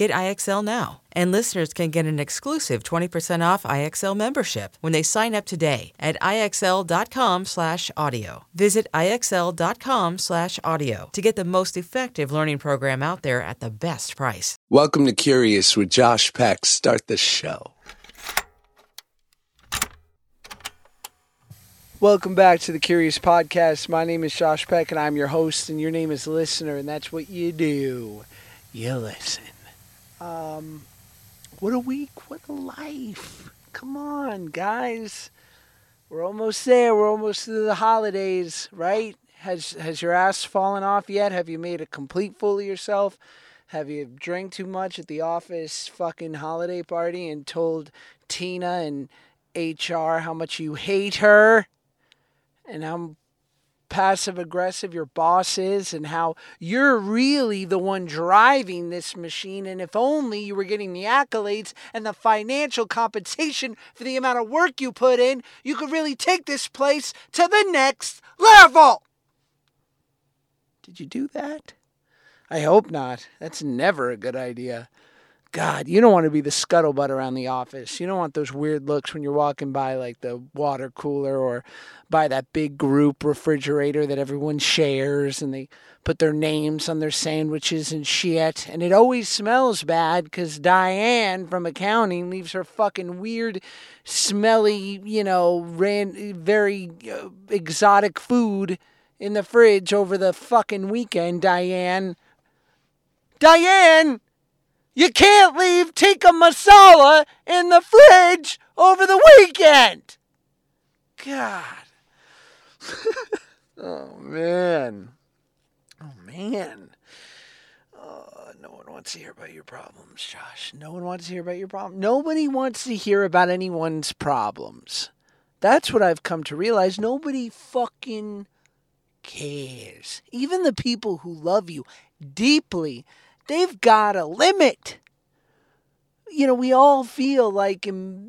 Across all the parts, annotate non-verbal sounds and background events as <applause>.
Get IXL now. And listeners can get an exclusive 20% off IXL membership when they sign up today at IXL.com/audio. Visit IXL.com/audio to get the most effective learning program out there at the best price. Welcome to Curious with Josh Peck. Start the show. Welcome back to the Curious Podcast. My name is Josh Peck, and I'm your host, and your name is Listener, and that's what you do. You listen. Um, what a week! What a life! Come on, guys. We're almost there. We're almost to the holidays, right? Has has your ass fallen off yet? Have you made a complete fool of yourself? Have you drank too much at the office fucking holiday party and told Tina and HR how much you hate her and how passive aggressive your boss is and how you're really the one driving this machine. And if only you were getting the accolades and the financial compensation for the amount of work you put in you could really take this place to the next level. Did you do that? I hope not. That's never a good idea God, you don't want to be the scuttlebutt around the office. You don't want those weird looks when you're walking by, like the water cooler or by that big group refrigerator that everyone shares and they put their names on their sandwiches and shit. And it always smells bad because Diane from accounting leaves her fucking weird, smelly, you know, ran, very uh, exotic food in the fridge over the fucking weekend, Diane. Diane! You can't leave tikka masala in the fridge over the weekend. God. <laughs> oh, man. Oh, man. Uh, no one wants to hear about your problems, Josh. No one wants to hear about your problems. Nobody wants to hear about anyone's problems. That's what I've come to realize. Nobody fucking cares. Even the people who love you deeply they've got a limit. You know, we all feel like in,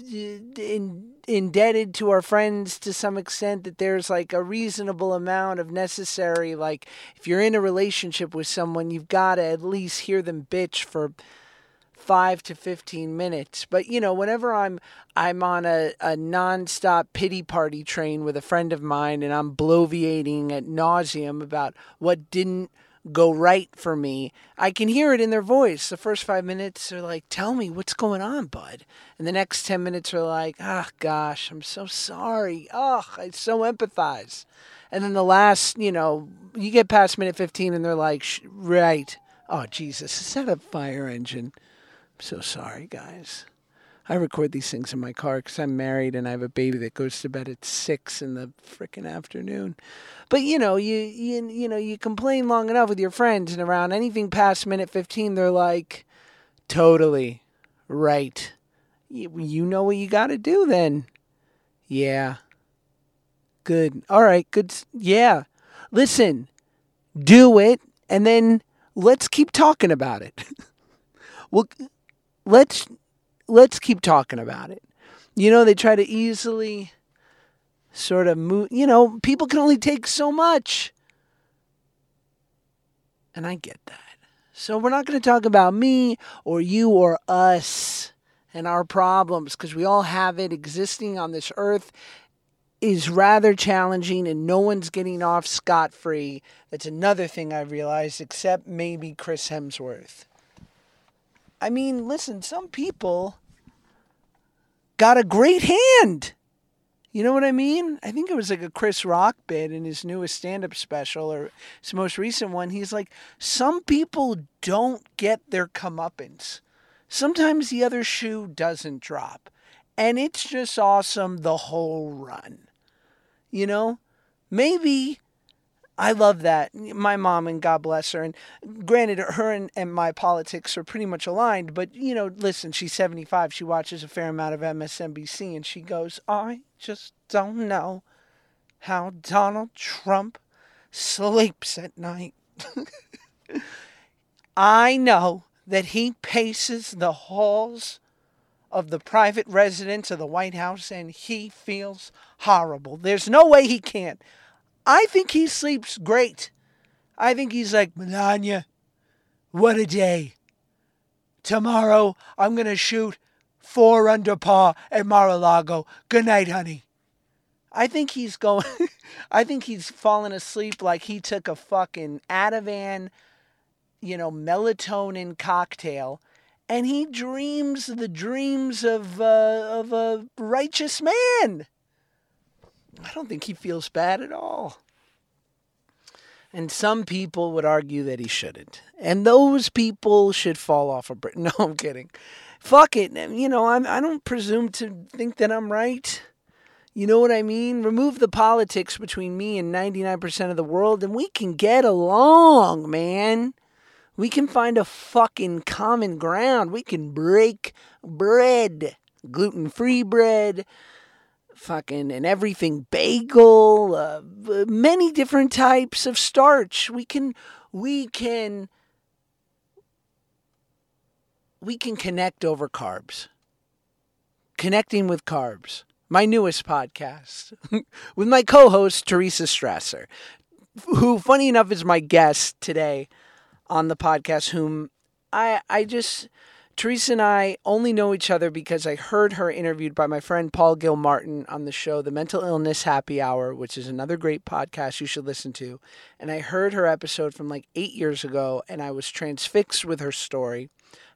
in, indebted to our friends to some extent that there's like a reasonable amount of necessary, like if you're in a relationship with someone, you've got to at least hear them bitch for five to 15 minutes. But, you know, whenever I'm, I'm on a, a nonstop pity party train with a friend of mine and I'm bloviating at nauseum about what didn't go right for me, I can hear it in their voice. The first five minutes are like, Tell me what's going on, bud. And the next 10 minutes are like, oh, gosh, I'm so sorry. Oh, I so empathize. And then the last, you know, you get past minute 15 and they're like, Right. Oh, Jesus, is that a fire engine? I'm so sorry, guys. I record these things in my car because I'm married and I have a baby that goes to bed at six in the freaking afternoon. But you know, you you you know, you complain long enough with your friends, and around anything past minute fifteen, they're like, "Totally, right. You, you know what you got to do then." Yeah. Good. All right. Good. Yeah. Listen, do it, and then let's keep talking about it. <laughs> well, let's let's keep talking about it. You know, they try to easily sort of move. You know, people can only take so much. And I get that. So we're not going to talk about me or you or us and our problems because we all have it existing on this earth is rather challenging and no one's getting off scot free. That's another thing I realized, except maybe Chris Hemsworth. I mean, listen, some people got a great hand You know what I mean? I think it was like a Chris Rock bit in his newest stand up special or his most recent one. He's like, some people don't get their comeuppance. Sometimes the other shoe doesn't drop. And it's just awesome the whole run. You know? Maybe I love that. My mom and God bless her. And granted, her and, and my politics are pretty much aligned. But, you know, listen, she's 75. She watches a fair amount of MSNBC and she goes, I just don't know how Donald Trump sleeps at night. <laughs> I know that he paces the halls of the private residence of the White House and he feels horrible. There's no way he can't. I think he sleeps great. I think he's like, Melania, what a day. Tomorrow I'm going to shoot four under par at Mar-a-Lago. Good night, honey. I think he's going, <laughs> I think he's fallen asleep like he took a fucking Ativan, you know, melatonin cocktail and he dreams the dreams of, uh, of a righteous man. I don't think he feels bad at all. And some people would argue that he shouldn't. And those people should fall off a bridge. <laughs> No, I'm kidding. Fuck it. You know, I'm, I don't presume to think that I'm right. You know what I mean? Remove the politics between me and 99% of the world, and we can get along, man. We can find a fucking common ground. We can break bread, gluten free bread, fucking and everything bagel, uh, many different types of starch. We can, we can, we can connect over carbs. Connecting with carbs. My newest podcast <laughs> with my co host, Teresa Strasser, who, funny enough, is my guest today on the podcast, whom I, I just, Teresa and I only know each other because I heard her interviewed by my friend Paul Gilmartin on the show, The Mental Illness Happy Hour, which is another great podcast you should listen to. And I heard her episode from like eight years ago, and I was transfixed with her story.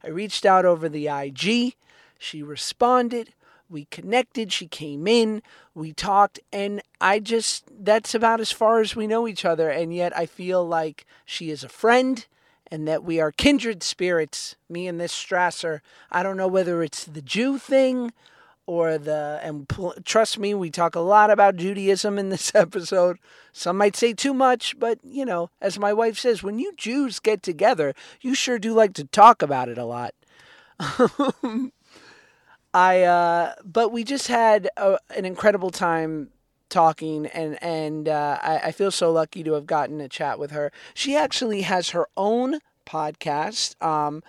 I reached out over the IG. She responded. We connected. She came in. We talked. And I just, that's about as far as we know each other. And yet I feel like she is a friend and that we are kindred spirits, me and this Strasser. I don't know whether it's the Jew thing or the, and pl- trust me, we talk a lot about Judaism in this <laughs> episode. Some might say too much, but you know, as my wife says, when you Jews get together, you sure do like to talk about it a lot. <laughs> I, uh, but we just had a, an incredible time talking and and uh, I, I feel so lucky to have gotten a chat with her she actually has her own podcast um,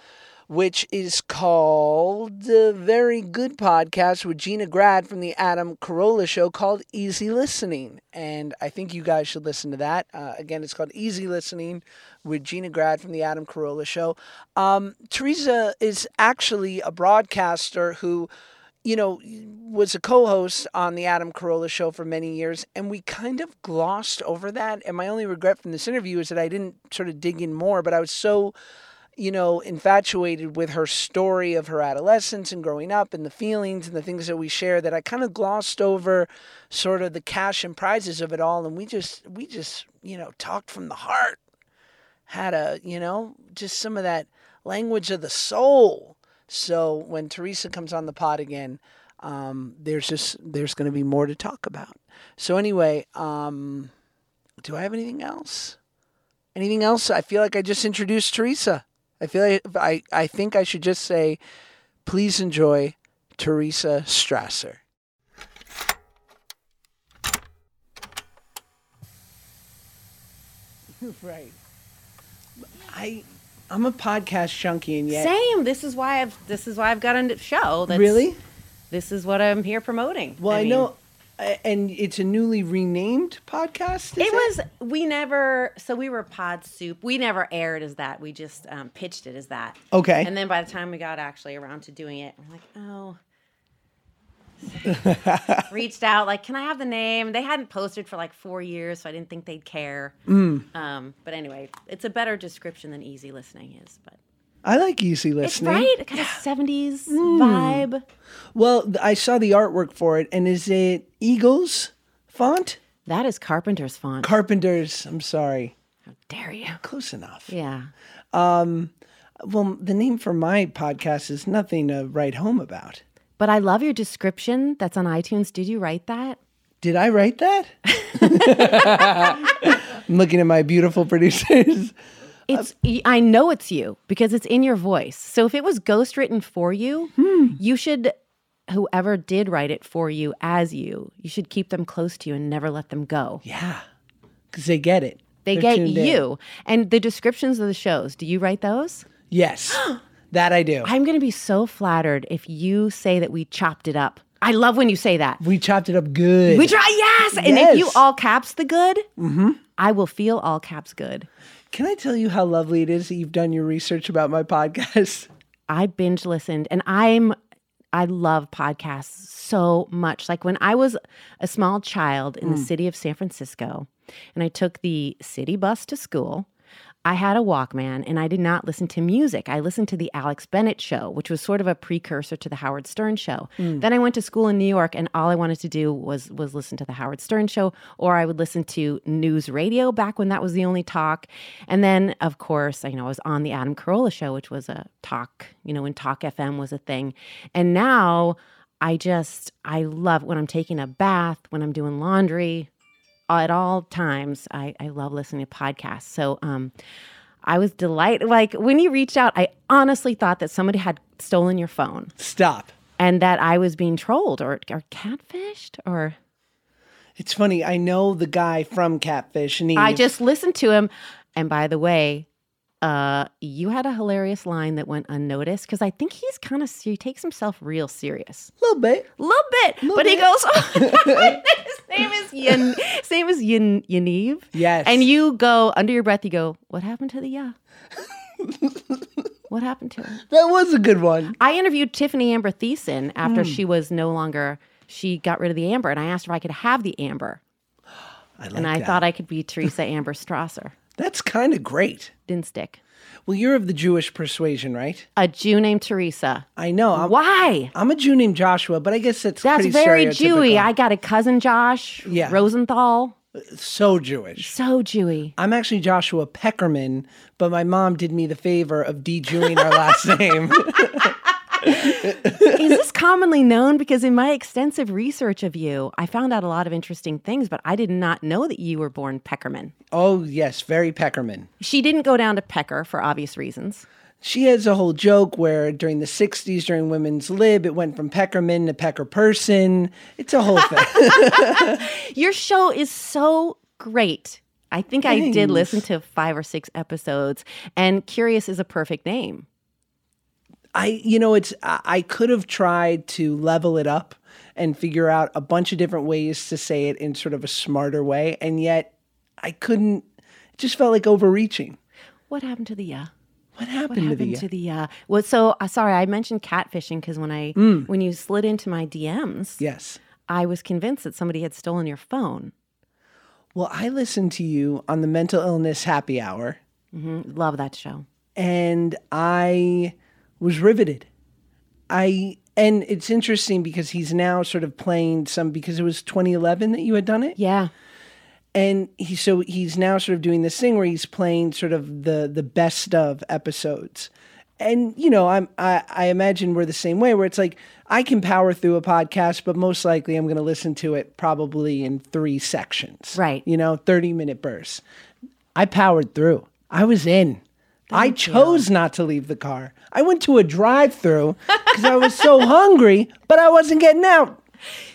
which is called the very good podcast with Gina Grad from the Adam Carolla show called Easy Listening. And I think you guys should listen to that. Uh, again, it's called Easy Listening with Gina Grad from the Adam Carolla show. Um, Teresa is actually a broadcaster who you know, was a co-host on the Adam Carolla show for many years, and we kind of glossed over that. And my only regret from this interview is that I didn't sort of dig in more. But I was so, you know, infatuated with her story of her adolescence and growing up, and the feelings and the things that we share that I kind of glossed over, sort of the cash and prizes of it all. And we just, we just, you know, talked from the heart, had a, you know, just some of that language of the soul so when Teresa comes on the pod again, um, there's just there's going to be more to talk about. So anyway, um, do I have anything else? Anything else? I feel like I just introduced Teresa. I feel like I I think I should just say, please enjoy Teresa Strasser. <laughs> right. I I'm a podcast junkie, and yet Same. This is why I've this is why I've got a show. That's, really. This is what I'm here promoting. Well, I, mean, know, and it's a newly renamed podcast. is It was we never so we were Pod Soup. We never aired as that. We just um, pitched it as that. Okay. And then by the time we got actually around to doing it, we're like, oh. <laughs> reached out like, can I have the name? They hadn't posted for like four years, so I didn't think they'd care. Mm. Um, but anyway, it's a better description than easy listening is. But I like easy listening. It's right, kind of seventies Mm. vibe. Well, I saw the artwork for it, and is it Eagles font? That is Carpenter's font. Carpenters. I'm sorry. How dare you? Close enough. Yeah. Well, the name for my podcast is nothing to write home about. But I love your description that's on iTunes. Did you write that? Did I write that? <laughs> I'm looking at my beautiful producers. It's I know it's you because it's in your voice. So if it was ghostwritten for you, hmm. you should whoever did write it for you as you, you should keep them close to you and never let them go. Yeah, because they get it. They They're get tuned in. you. And the descriptions of the shows, do you write those? Yes, <gasps> that I do. I'm going to be so flattered if you say that we chopped it up. I love when you say that. we chopped it up good. We try, yes. And if you all caps the good, mm-hmm. I will feel all caps good. Can I tell you how lovely it is that you've done your research about my podcast? I binge listened and I'm I love podcasts so much. Like when I was a small child in the mm. city of San Francisco and I took the city bus to school, I had a Walkman and I did not listen to music. I listened to the Alex Bennett show, which was sort of a precursor to the Howard Stern show. Hmm. Then I went to school in New York and all I wanted to do was was listen to the Howard Stern show or I would listen to news radio back when that was the only talk. And then of course, you know, I was on the Adam Carolla show, which was a talk, you know, when Talk FM was a thing. And now I just I love when I'm taking a bath, when I'm doing laundry, at all times I, I love listening to podcasts so um i was delighted like when you reached out i honestly thought that somebody had stolen your phone Stop. and that i was being trolled or, or catfished or It's funny. I know the guy from Catfish, and he. i just listened to him and by the way uh you had a hilarious line that went unnoticed because i think he's kind of he takes himself real serious a little bit. a little bit but he bit. goes his name is Yan, his name is Yan, Yaniv Yes. And you go under your breath, you go, What happened to the yeah? what happened to him? That was a good one. I interviewed Tiffany Amber Thiessen after Hmm. she was no longer, she got rid of the amber, and I asked her if I could have the amber. <gasps> I like And I that. thought I could be Teresa Amber Strasser. That's kind of great. Didn't stick. Well, you're of the Jewish persuasion, right? A Jew named Teresa. I know. I'm, Why? I'm a Jew named Joshua, but I guess that's That's very. Jewy. I got a cousin Josh Yeah. Rosenthal. so Jewish. So Jewy. I'm actually Joshua Peckerman, but my mom did me the favor of de-Jewing our last <laughs> name. <laughs> Is this commonly known? Because in my extensive research of you, I found out a lot of interesting things, but I did not know that you were born Peckerman. oh yes, very Peckerman. She didn't go down to Pecker for obvious reasons. She has a whole joke where during the 60s, during women's lib, it went from Peckerman to Pecker Person. It's a whole thing. <laughs> Your show is so great. I think I did listen to five or six episodes, and Curious is a perfect name. I, you know, it's, I could have tried to level it up and figure out a bunch of different ways to say it in sort of a smarter way. And yet I couldn't, it just felt like overreaching. What happened to the uh? What What happened, happened to the, to the uh? Well, so uh, sorry, I mentioned catfishing because when I when you slid into my DMs, yes. I was convinced that somebody had stolen your phone. Well, I listened to you on the mental illness happy hour Mhm. Love that show. and I was riveted. I and it's interesting because he's now sort of playing some because it was 2011 that you had done it, Yeah. and he so he's now sort of doing this thing where he's playing sort of the the best of episodes. And you know, I'm I, I imagine we're the same way where it's like I can power through a podcast, but most likely I'm going to listen to it probably in three sections. Right. You know, 30 minute bursts. I powered through. I was in. I chose not to leave the car. I went to a drive through because I was so <laughs> hungry, but I wasn't getting out.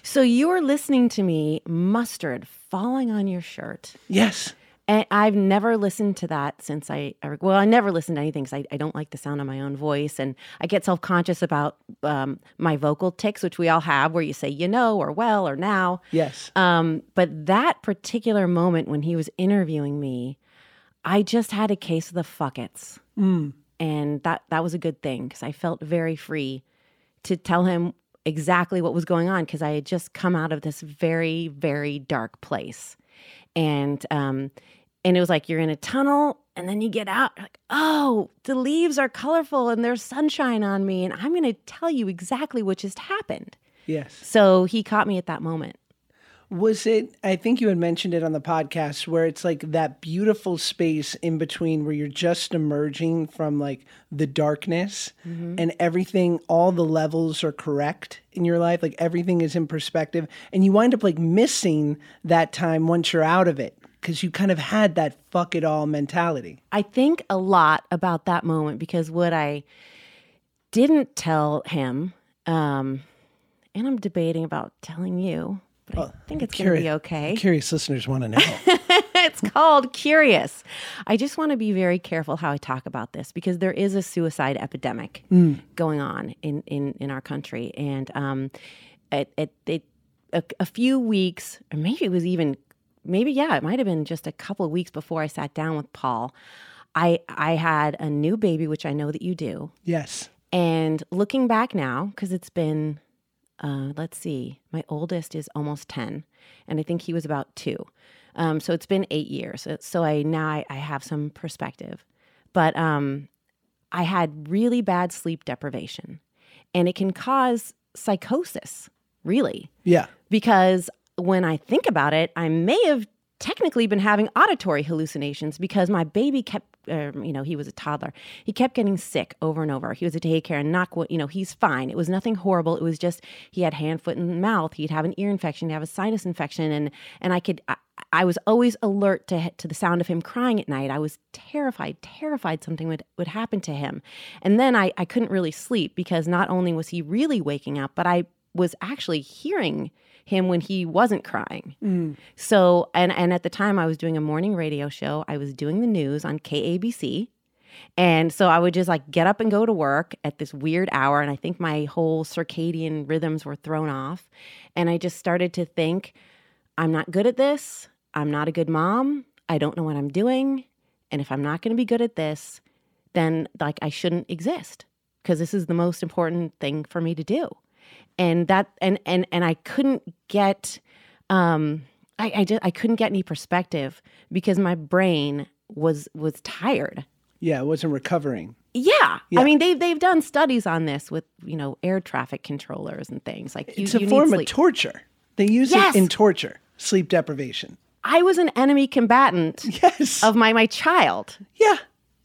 So you were listening to me, mustard falling on your shirt. Yes. And I've never listened to that since I, well, I never listened to anything because I, I don't like the sound of my own voice. And I get self conscious about um, my vocal tics, which we all have, where you say, you know, or well, or now. Yes. Um, but that particular moment when he was interviewing me, I just had a case of the fuckets. And that, that was a good thing because I felt very free to tell him exactly what was going on because I had just come out of this very, very dark place. And um, and it was like you're in a tunnel and then you get out like oh the leaves are colorful and there's sunshine on me and i'm going to tell you exactly what just happened Yes. so he caught me at that moment Was it, I think you had mentioned it on the podcast, where it's like that beautiful space in between where you're just emerging from like the darkness and everything, all the levels are correct in your life. Like everything is in perspective. And you wind up like missing that time once you're out of it because you kind of had that fuck it all mentality. I think a lot about that moment because what I didn't tell him, um, and I'm debating about telling you, but I think it's going to be okay. Curious listeners want to know. <laughs> it's called Curious. I just want to be very careful how I talk about this because there is a suicide epidemic going on in, in, in our country. And um, it, it, it, a, a few weeks, or maybe it was even, maybe, yeah, it might have been just a couple of weeks before I sat down with Paul. I, I had a new baby, which I know that you do. yes. And looking back now, because it's been, uh, let's see, my oldest is almost 10, and I think he was about two. Um, so it's been eight years. So- So I now I, I have some perspective. But um, I had really bad sleep deprivation, and it can cause psychosis, really Yeah. because when I think about it, I may have technically been having auditory hallucinations because my baby kept, uh, you know, he was a toddler. He kept getting sick over and over. He was at daycare and not, you know, he's fine. It was nothing horrible. It was just he had hand, foot, and mouth. He'd have an ear infection. He'd have a sinus infection, and and I could. I, I was always alert to to the sound of him crying at night. I was terrified, terrified something would, would happen to him. And then I, I couldn't really sleep because not only was he really waking up, but I was actually hearing him when he wasn't crying. Mm. So, and and at the time I was doing a morning radio show. I was doing the news on KABC. And so I would just like get up and go to work at this weird hour. And I think my whole circadian rhythms were thrown off. And I just started to think, I'm not good at this. I'm not a good mom. I don't know what I'm doing. And if I'm not going to be good at this, then like I shouldn't exist because this is the most important thing for me to do. And that and and and I couldn't get um I I just I couldn't get any perspective because my brain was was tired. Yeah. It wasn't recovering. Yeah. Yeah. I mean they've they've done studies on this with, you know, air traffic controllers and things. Like you, It's a form of torture. They use Yes. it in torture, sleep deprivation. I was an enemy combatant Yes. of my my child. yeah.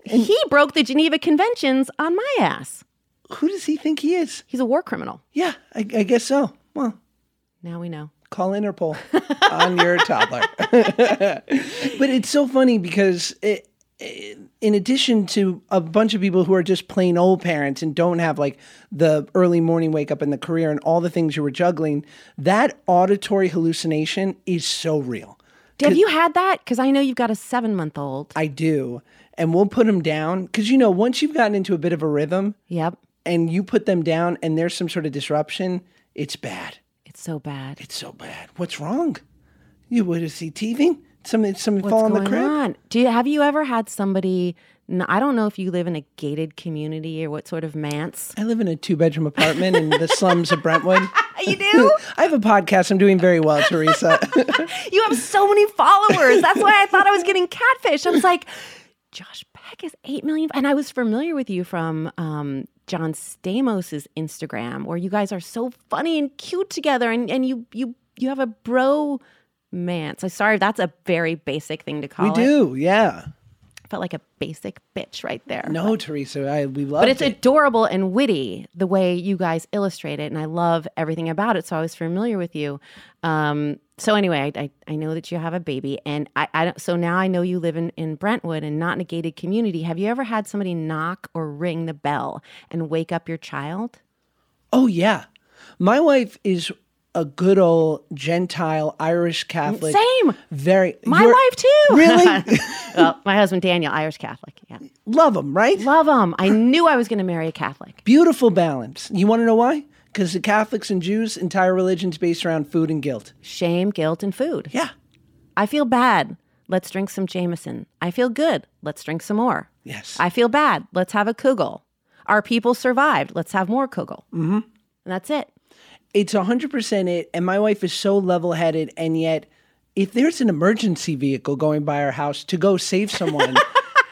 he broke the Geneva Conventions on my ass. Who does he think he is? He's a war criminal. Yeah, I, I guess so. Well, Now we know. call Interpol <laughs> on your toddler. <laughs> but it's so funny because it, it- in addition to a bunch of people who are just plain old parents and don't have like the early morning wake up and the career and all the things you were juggling, that auditory hallucination is so real. Have you had that? Because I know you've got a seven month old. I do. And we'll put them down because you know, once you've gotten into a bit of a rhythm Yep. And you put them down and there's some sort of disruption, it's bad. It's so bad. It's so bad. What's wrong? You would have see TV? Something something What's fall on the crib? on? Do you have you ever had somebody? I don't know if you live in a gated community or what sort of manse. I live in a two bedroom apartment in the slums of Brentwood. <laughs> You do? <laughs> I have a podcast. I'm doing very well, Teresa. <laughs> you have so many followers. That's why I thought I was getting catfish. I was like, Josh Peck is eight million, and I was familiar with you from um, John Stamos' Instagram, where you guys are so funny and cute together, and and you you you have a bro man. So sorry, that's a very basic thing to call we it. do, yeah. Felt like a basic bitch right there. No, Teresa, I we love it. But it's it. adorable and witty the way you guys illustrate it, and I love everything about it. So I was familiar with you. Um, so anyway, I, I, I know that you have a baby, and I, I don't, so now I know you live in, in Brentwood and not in a gated community. Have you ever had somebody knock or ring the bell and wake up your child? oh yeah, my wife is a good old Gentile Irish Catholic. Same. Very. My wife too. Really? <laughs> well, my husband Daniel, Irish Catholic. Yeah, love them, right? love him. I knew I was going to marry a Catholic. Beautiful balance. You want to know why? Because the Catholics and Jews' entire religion's based around food and guilt. Shame, guilt, and food. Yeah. I feel bad. Let's drink some Jameson. I feel good. Let's drink some more. Yes. I feel bad. Let's have a Kugel. Our people survived. Let's have more Kugel. Mm-hmm. And that's it. It's 100% it and my wife is so level-headed and yet if there's an emergency vehicle going by our house to go save someone,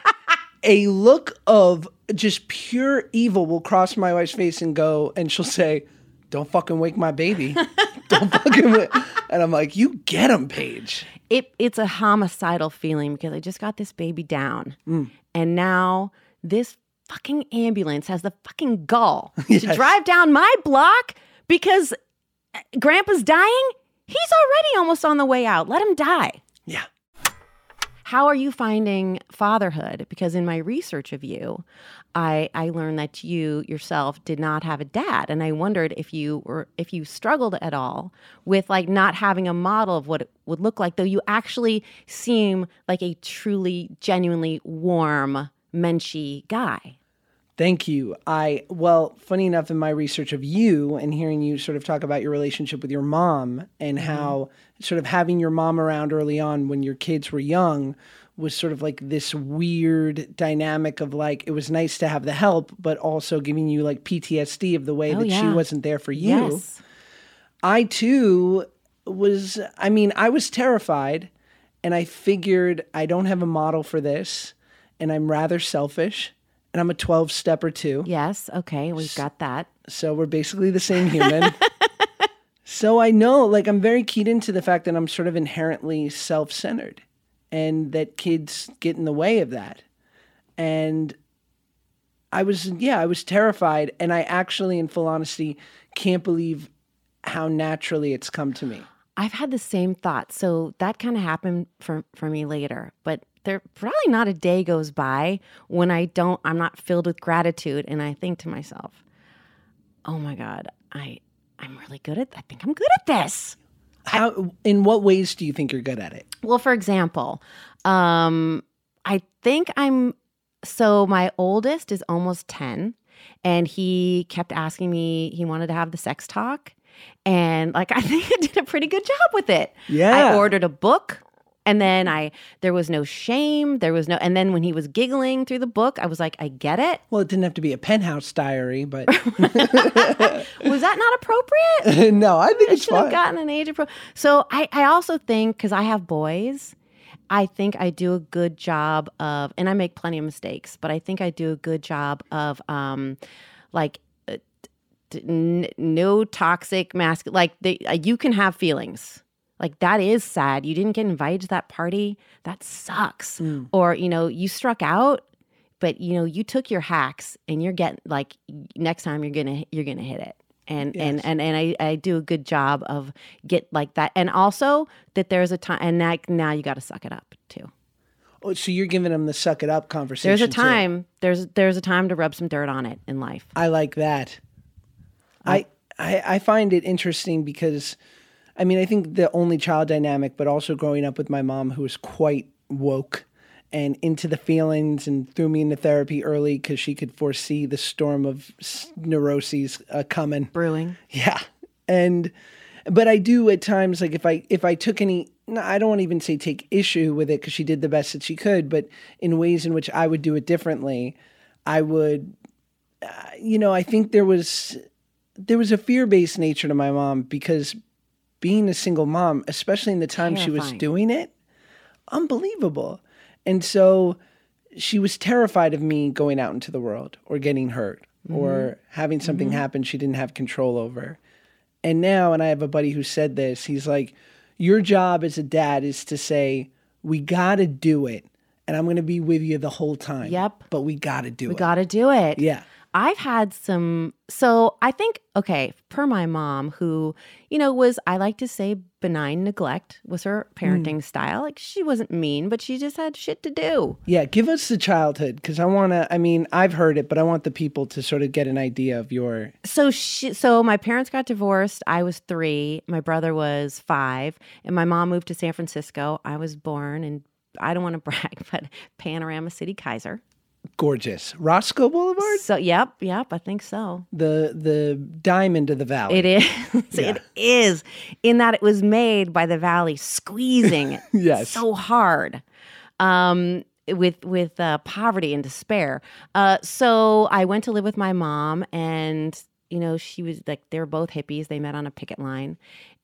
<laughs> a look of just pure evil will cross my wife's face and go, and she'll say, "Don't fucking wake my baby. <laughs> Don't fucking." Wake. And I'm like, "You get him, Paige." it it's a homicidal feeling because I just got this baby down, Mm. and now this fucking ambulance has the fucking gall to <laughs> drive down my block because uh, Grandpa's dying. He's already almost on the way out. Let him die. Yeah. How are you finding fatherhood? Because in my research of you, I I learned that you yourself did not have a dad, and I wondered if you were if you struggled at all with like not having a model of what it would look like. Though you actually seem like a truly, genuinely warm, menschy guy. Thank you. I well, funny enough, in my research of you and hearing you sort of talk about your relationship with your mom and mm-hmm. how sort of having your mom around early on when your kids were young was sort of like this weird dynamic of like it was nice to have the help, but also giving you like PTSD of the way Oh, that she wasn't there for you. Yes. I too was, I mean, I was terrified and I figured I don't have a model for this and I'm rather selfish and I'm a 12 stepper too. Yes. Okay. We've got that. So we're basically the same human. <laughs> so I know, like, I'm very keyed into the fact that I'm sort of inherently self centered and that kids get in the way of that. And I was, yeah, I was terrified. And I actually, in full honesty, can't believe how naturally it's come to me. I've had the same thought. So that kind of happened for, for me later. But there probably not a day goes by when I don't, I'm not filled with gratitude. And I think to myself, oh my God, I, I'm really good at, I think I'm good at this. How, in what ways do you think you're good at it? Well, for example, um, I think I'm so my oldest is almost 10 and he kept asking me he wanted to have the sex talk and like <laughs> I think I did a pretty good job with it. Yeah. I ordered a book and then I there was no shame, there was no and then when he was giggling through the book, I was like, I get it. Well, it didn't have to be a penthouse diary, but <laughs> Was that not appropriate? <laughs> no, I think I it's should have fine. gotten an age appro. So I, I also think because I have boys, I think I do a good job of, and I make plenty of mistakes, but I think I do a good job of, um, like, uh, n- no toxic mask. Like they, uh, you can have feelings. Like that is sad. You didn't get invited to that party. That sucks. Mm. Or you know, you struck out, but you know, you took your hacks, and you're getting like next time you're gonna you're gonna hit it. And and and and I, I do a good job of get like that, and also that there's a time, and now, now you got to suck it up too. Oh, so you're giving them the suck it up conversation. There's a too. time. There's there's a time to rub some dirt on it in life. I like that. I, I I find it interesting because, I mean, I think the only child dynamic, but also growing up with my mom, who was quite woke and into the feelings, and threw me into therapy early because she could foresee the storm of neuroses uh, coming. Brewing. Yeah. And but I do at times like if I if I took any no, I don't want to even say take issue with it because she did the best that she could, but in ways in which I would do it differently, I would uh, you know, I think there was there was a fear-based nature to my mom because being a single mom, especially in the time she was doing it, unbelievable. And so she was terrified of me going out into the world or getting hurt or mm-hmm. having something mm-hmm. happen she didn't have control over. And now, and I have a buddy who said this, he's like, Your job as a dad is to say, We got to do it. And I'm going to be with you the whole time. Yep. But we got to do We it. We got to do it. Yeah. I've had some. So I think, okay, per my mom, who, you know, was, I like to say, benign neglect was her hmm. parenting style. Like she wasn't mean, but she just had shit to do. Yeah. Give us the childhood because I want to, I mean, I've heard it, but I want the people to sort of get an idea of your. So she, so my parents got divorced. I was three. My brother was five, and my mom moved to San Francisco. I was born in, I don't want to <laughs> brag, but Panorama City, Kaiser. Gorgeous. Roscoe Boulevard? So, yep, yep, I think so. The the diamond of the valley. It is. <laughs> Yeah. It is. In that it was made by the valley squeezing <laughs> it Yes. so hard. Um with with uh, poverty and despair. Uh so I went to live with my mom and you know, she was like they were both hippies. They met on a picket line,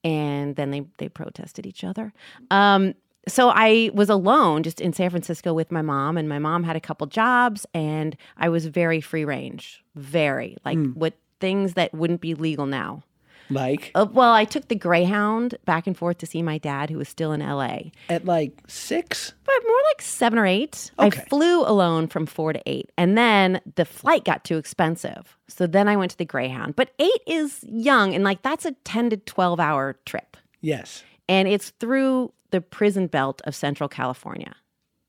and then they they protested each other. Um, so I was alone just in San Francisco with my mom, and my mom had a couple jobs, and I was very free range, very like what things that wouldn't be legal now. Like Uh, well, I took the Greyhound back and forth to see my dad, who was still in LA, at like six? but more like seven or eight. Okay. I flew alone from four to eight, and then the flight got too expensive, so then I went to the Greyhound. But eight is young, and like that's a ten to twelve hour trip. Yes. And it's through the prison belt of Central California.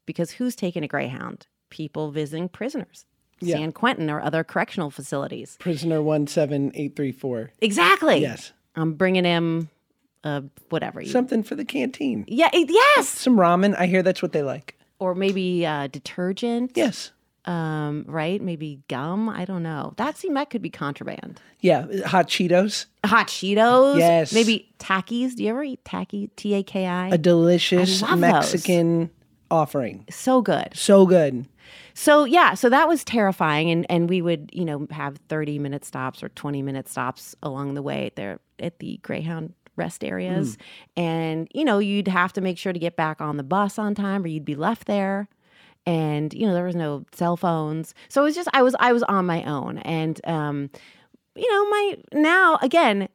Because who's taking a Greyhound? People visiting prisoners, Yeah. San Quentin or other correctional facilities. Prisoner 17834. Exactly. Yes. I'm bringing him, uh, whatever. You, Something for the canteen. yeah. yes. Some ramen. I hear that's what they like. Or maybe uh, detergent. Yes. Um, right. Maybe gum. I don't know. That seemed that could be contraband. Yeah. Hot Cheetos. Hot Cheetos. Yes. Maybe Takis. Do you ever eat Taki? T A K I. A delicious Mexican offering. So good. So good. So yeah, so that was terrifying, and and we would you know have thirty minute stops or twenty minute stops along the way there at the Greyhound rest areas, and you know you'd have to make sure to get back on the bus on time, or you'd be left there, and you know there was no cell phones, so it was just I was I was on my own, and um, you know my now again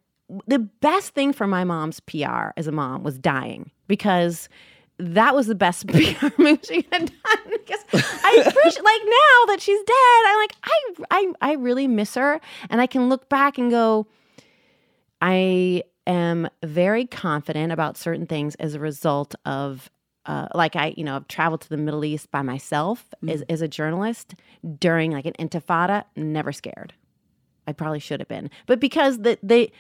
the best thing for my mom's PR as a mom was dying because that was the best <laughs> PR move she had done. Because I appreciate, like now that she's dead, I'm like, I, I, I really miss her, and I can look back and go, I am very confident about certain things as a result of. Uh, like I, you know, I've traveled to the Middle East by myself as, as a journalist during like an intifada, never scared. I probably should have been, but because the they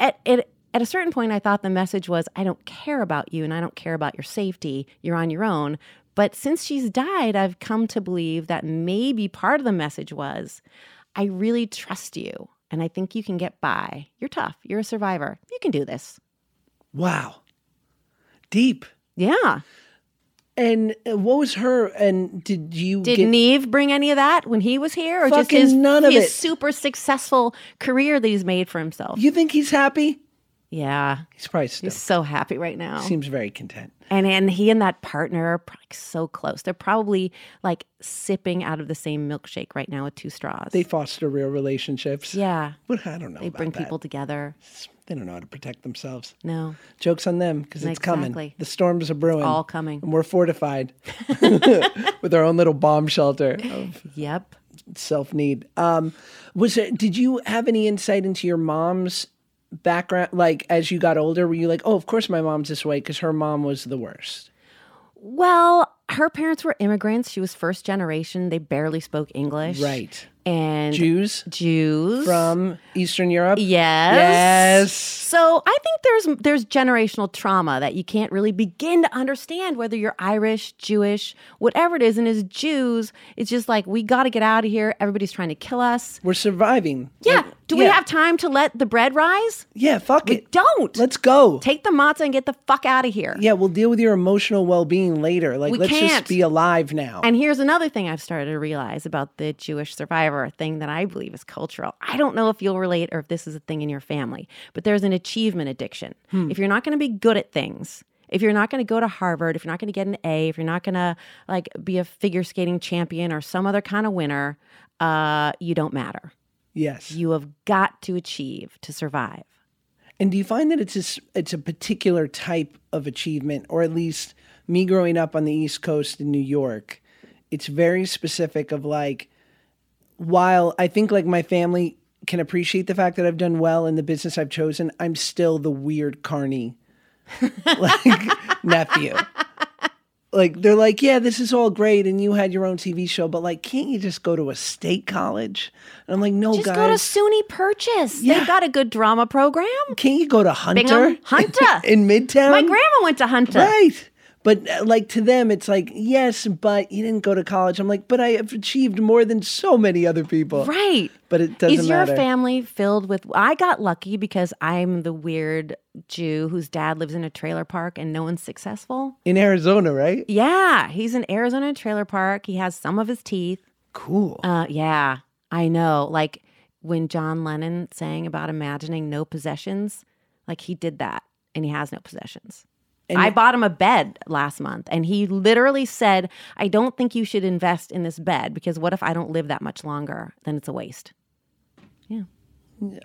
at, at at a certain point, I thought the message was, I don't care about you and I don't care about your safety. You're on your own. But since she's died, I've come to believe that maybe part of the message was, I really trust you and I think you can get by. You're tough. You're a survivor. You can do this. Wow. Deep. Yeah. And uh, what was her? And did you Did get? Nev bring any of that when he was here, or just Fucking his, none of his it. super successful career that he's made for himself? you think he's happy? Yeah, He's probably still. he's so happy right now. Seems very content. And and he and that partner are like so close. They're probably like sipping out of the same milkshake right now with two straws. They foster real relationships. yeah, But I don't know. they bring that. people together. They don't know how to protect themselves. No, Jokes on them because it's coming. Exactly. The storms are brewing. all coming. And we're fortified <laughs> with our own little bomb shelter of <laughs> Yep. self need. Um, was it? Did you have any insight into your mom's background? Like as you got older, were you like, oh, of course my mom's this way because her mom was the worst. Well, her parents were immigrants. She was first generation. They barely spoke English. Right. And Jews Jews from Eastern Europe. Yes. Yes. So I think there's there's generational trauma that you can't really begin to understand whether you're Irish, Jewish, whatever it is. And as Jews, it's just like we got to get out of here. Everybody's trying to kill us. We're surviving. Yeah. Like, Do we yeah. have time to let the bread rise? Yeah, fuck We it. don't. Let's go. take the matzah and get the fuck out of here. yeah, we'll deal with your emotional well-being later. Like We let's can't. just be alive now. And here's another thing I've started to realize about the Jewish survivor, a thing that I believe is cultural. I don't know if you'll relate or if this is a thing in your family, but there's an achievement addiction. If you're not going to be good at things, if you're not going to go to Harvard, if you're not going to get an A, if you're not going to like be a figure skating champion or some other kind of winner, uh, you don't matter. yes. You have got to achieve to survive. And do you find that it's a, it's a particular type of achievement, or at least me growing up on the East Coast in New York, it's very specific of like, while I think like my family can appreciate the fact that I've done well in the business I've chosen, I'm still the weird carny <laughs> like nephew. Like they're like, yeah, this is all great, and you had your own TV show, but like, can't you just go to a state college? And I'm like, no, Just guys, go to SUNY Purchase. Yeah. They've got a good drama program. can't you go to Hunter? Bingham? Hunter. <laughs> in Midtown? My grandma went to Hunter. Right. But uh, like to them, it's like, yes, but you didn't go to college. I'm like, but I have achieved more than so many other people. Right. But it doesn't matter. Is your matter. family filled with? I got lucky because I'm the weird Jew whose dad lives in a trailer park and no one's successful. In Arizona, right? Yeah, he's in Arizona trailer park. He has some of his teeth. Cool. Uh, yeah, I know. Like when John Lennon sang about imagining no possessions, like he did that and he has no possessions. I bought him a bed last month and he literally said, I don't think you should invest in this bed because what if I don't live that much longer? Then it's a waste. Yeah.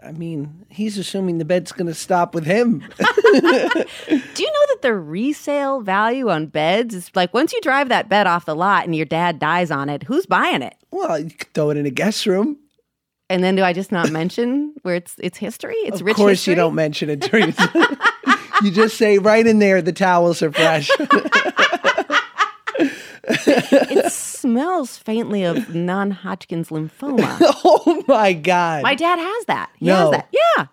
I mean, he's assuming the bed's going to stop with him. <laughs> Do you know that the resale value on beds is like once you drive that bed off the lot and your dad dies on it, who's buying it? well, you could throw it in a guest room. And then do I just not mention where it's it's history? It's Of rich Of course, history? you don't mention it, Teresa. <laughs> <laughs> you just say right in there, the towels are fresh. <laughs> it smells faintly of non-Hodgkin's lymphoma. <laughs> oh my God. My dad has that. He No. has that. Yeah.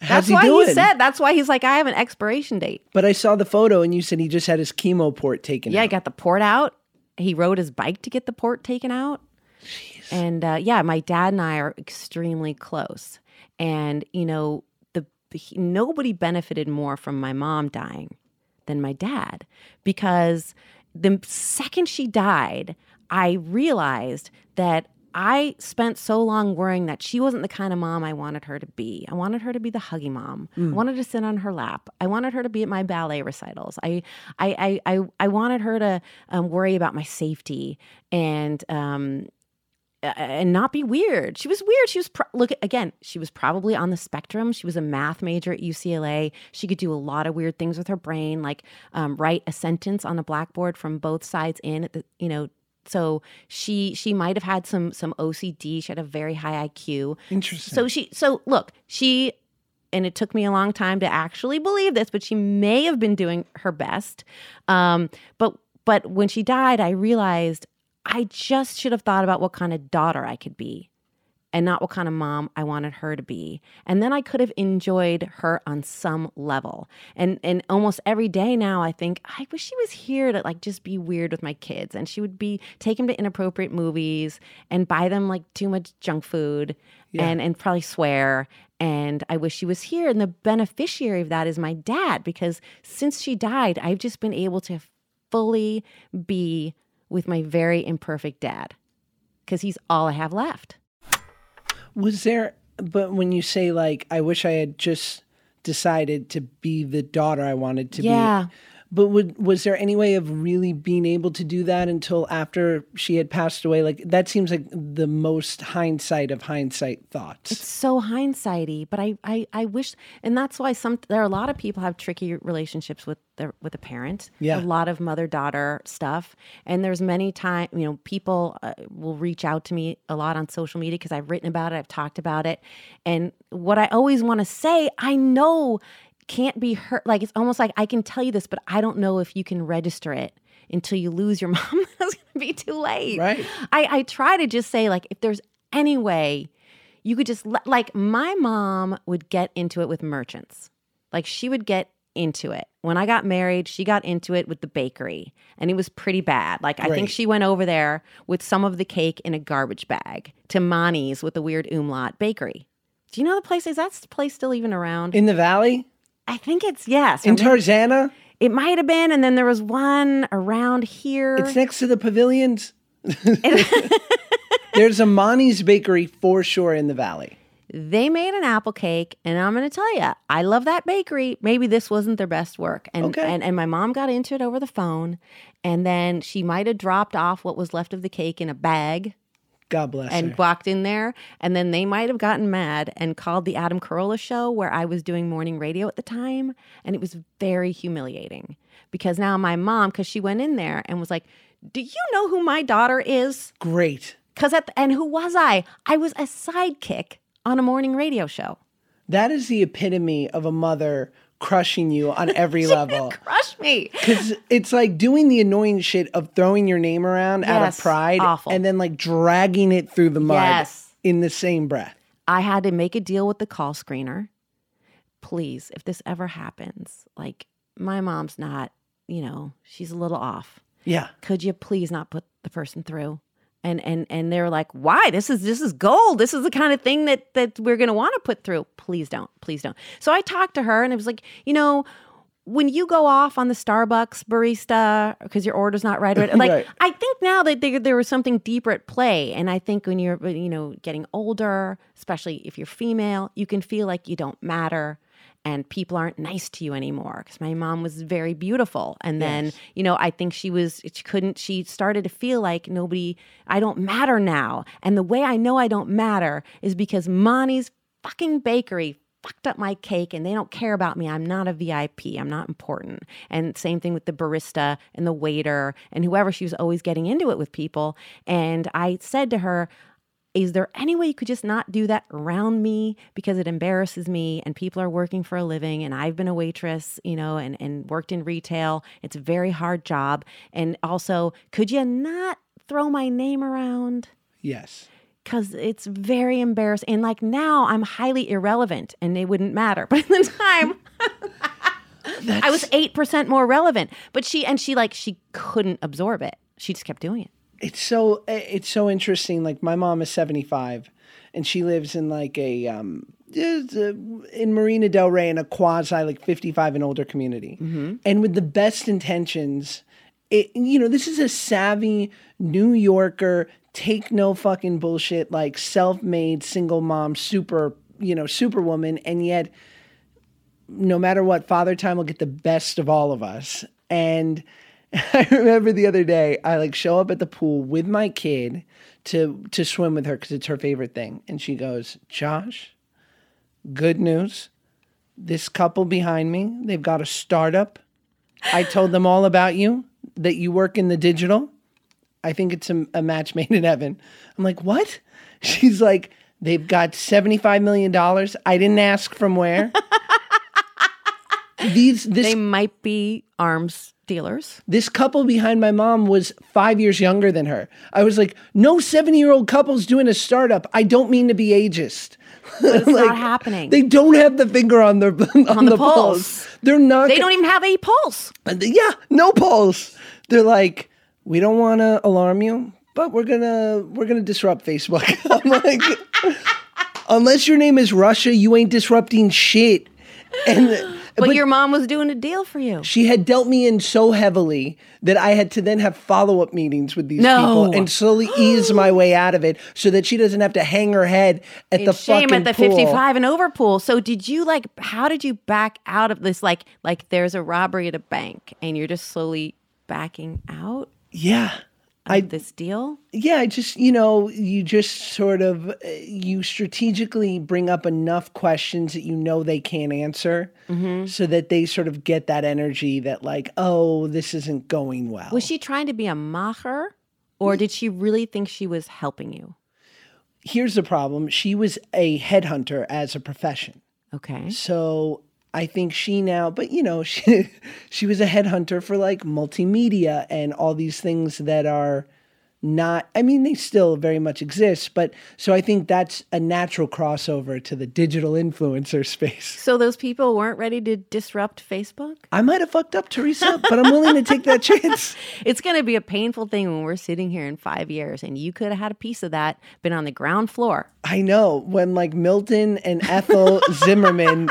How's That's he why doing? he said. That's why he's like, I have an expiration date. but I saw the photo and you said he just had his chemo port taken Yeah, I got the port out. He rode his bike to get the port taken out. And uh, yeah, my dad and I are extremely close. And you know, he, nobody benefited more from my mom dying than my dad because the second she died, I realized that I spent so long worrying that she wasn't the kind of mom I wanted her to be. I wanted her to be the huggy mom. I wanted to sit on her lap. I wanted her to be at my ballet recitals. I I I I, I wanted her to um, worry about my safety and um, and not be weird. She was weird. She was pro- look again. She was probably on the spectrum. She was a math major at UCLA. She could do a lot of weird things with her brain, like um, write a sentence on a blackboard from both sides in. At the, you know, so she she might have had some some OCD. She had a very high IQ. Interesting. So she so look she. And it took me a long time to actually believe this, but she may have been doing her best. Um, but but when she died, I realized I just should have thought about what kind of daughter I could be and not what kind of mom I wanted her to be. And then I could have enjoyed her on some level. And and almost every day now I think I wish she was here to like just be weird with my kids and she would be take them to inappropriate movies and buy them like too much junk food and and probably swear and I wish she was here and the beneficiary of that is my dad because since she died I've just been able to fully be with my very imperfect dad because he's all I have left. Was there, but when you say, like, I wish I had just decided to be the daughter I wanted to Yeah. be. But would, was there any way of really being able to do that until after she had passed away? Like, that seems like the most hindsight of hindsight thoughts. It's so hindsighty, but I, I, I wish, and that's why some there are a lot of people have tricky relationships with their with a parent. Yeah. a lot of mother daughter stuff, and there's many time you know people uh, will reach out to me a lot on social media because I've written about it, I've talked about it, and what I always want to say, I know can't be hurt. Like it's almost like I can tell you this, but I don't know if you can register it until you lose your <laughs> mom. That's gonna be too late. Right. I, I try to just say like if there's any way you could just let like my mom would get into it with merchants like she would get into it when i got married she got into it with the bakery and it was pretty bad like i think she went over there with some of the cake in a garbage bag to Mani's with the weird umlaut bakery do you know the place is that place still even around In the valley? I think it's yes In Tarzana? it might have been and then there was one around here It's next to the pavilions. <laughs> <laughs> There's a Monty's bakery for sure in the valley. they made an apple cake and i'm going to tell you i love that bakery maybe this wasn't their best work and, Okay. and and my mom got into it over the phone and then she might have dropped off what was left of the cake in a bag God bless and her. walked in there and then they might have gotten mad and called the adam carolla show where i was doing morning radio at the time and it was very humiliating because now my mom because she went in there and was like do you know who my daughter is Great. because at the, and who was i i was a sidekick on a morning radio show That is the epitome of a mother crushing you on <laughs> every level. crush me. Because it's like doing the annoying shit of throwing your name around out of pride awful. and then like dragging it through the mud Yes. in the same breath. I had to make a deal with the call screener. Please, if this ever happens, like my mom's not, you know, she's a little off. Yeah. Could you please not put the person through? And and and they're like, why? This is this is gold. This is the kind of thing that that we're gonna want to put through. Please don't. Please don't. So I talked to her and it was like, you know, when you go off on the Starbucks barista because your order's not right, right <laughs> like Right. I think now that there, there was something deeper at play, and I think when you're you know getting older, especially if you're female, you can feel like you don't matter. And people aren't nice to you anymore because my mom was very beautiful. And then, you know, I think she was, she couldn't, she started to feel like nobody, I don't matter now. And the way I know I don't matter is because Monty's fucking bakery fucked up my cake and they don't care about me. I'm not a VIP. I'm not important. And same thing with the barista and the waiter and whoever. She was always getting into it with people. And I said to her, is there any way you could just not do that around me because it embarrasses me and people are working for a living and I've been a waitress, you know, and, and worked in retail. It's a very hard job. And also, could you not throw my name around? Yes. because it's very embarrassing. And like now, I'm highly irrelevant, and it wouldn't matter. <laughs> But at the time, I was eight percent more relevant. But she and she like she couldn't absorb it. She just kept doing it. It's so it's so interesting like my mom is 75 and she lives in like a um in Marina Del Rey in a quasi like 55 and older community and with the best intentions it you know this is a savvy New Yorker take no fucking bullshit like self-made single mom super you know superwoman and yet no matter what, Father Time will get the best of all of us. And <laughs> I remember the other day, I like show up at the pool with my kid to to swim with her because it's her favorite thing, and she goes, "Josh, good news. This couple behind me, they've got a startup. I told them all about you, that you work in the digital. I think it's a, a match made in heaven." I'm like, "What?" <laughs> She's like, "They've got seventy five million dollars. I didn't ask from where." <laughs> These this They might be arms dealers. this couple behind my mom was five years younger than her. I was like, no 70 year old couple's doing a startup. I don't mean to be ageist. It's <laughs> not happening. They don't have the finger on their <laughs> on, the the, pulse. pulse. They're not. They don't even have a pulse. Yeah, no pulse. They're like, we don't want to alarm you, but we're gonna we're gonna disrupt Facebook. <laughs> I'm like, unless your name is Russia, you ain't disrupting shit. And But, your mom was doing a deal for you. she had dealt me in so heavily that I had to then have follow up meetings with these No. people and slowly ease my <gasps> way out of it so that she doesn't have to hang her head at the Shame at the pool. 55 and over pool. So did you like how did you back out of this like like there's a robbery at a bank and you're just slowly backing out Yeah. I this deal? yeah, I just you know, you just sort of uh, you strategically bring up enough questions that you know they can't answer Mm-hmm. so that they sort of get that energy that like, oh, this isn't going well. Was she trying to be a macher or did she really think she was helping you? Here's the problem. She was a headhunter as a profession. Okay. So I think she now, but you know, <laughs> she she was a headhunter for like multimedia and all these things that are not I mean they still very much exist, but so I think that's a natural crossover to the digital influencer <laughs> space. So those people weren't ready to disrupt Facebook? I might have fucked up Teresa, but I'm willing to take that <laughs> chance. It's going to be a painful thing when we're sitting here in 5 years and you could have had a piece of that been on the ground floor. I know when like Milton and Ethel Zimmerman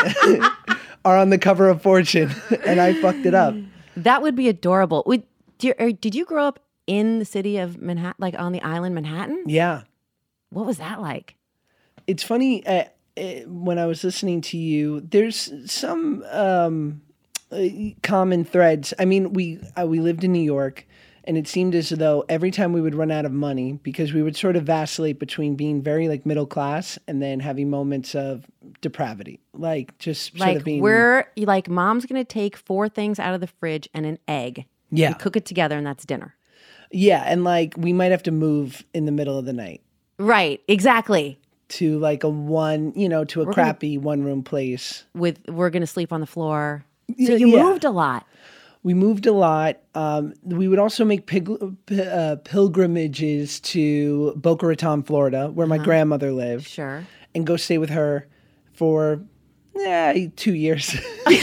are on the cover of Fortune <laughs> and I fucked it up. That would be adorable. Would did, or did you grow up in the city of Manhattan, like on the island Manhattan? Yeah. What was that like? it's funny uh, uh, when I was listening to you. There's some um, uh, common threads. I mean, we uh, we lived in New York, and it seemed as though every time we would run out of money because we would sort of vacillate between being very like middle class and then having moments of depravity, like just sort Like of being we're like mom's gonna take four things out of the fridge and an egg. yeah Cook it together and that's dinner. yeah, and like we might have to move in the middle of the night Right, exactly. to like a one, you know, to a crappy one room place. With we're gonna sleep on the floor. So you yeah. moved a lot. We moved a lot. Um, we would also make pig- uh, pilgrimages to Boca Raton, Florida, where my grandmother lived, Sure. and go stay with her for eh, two years. <laughs>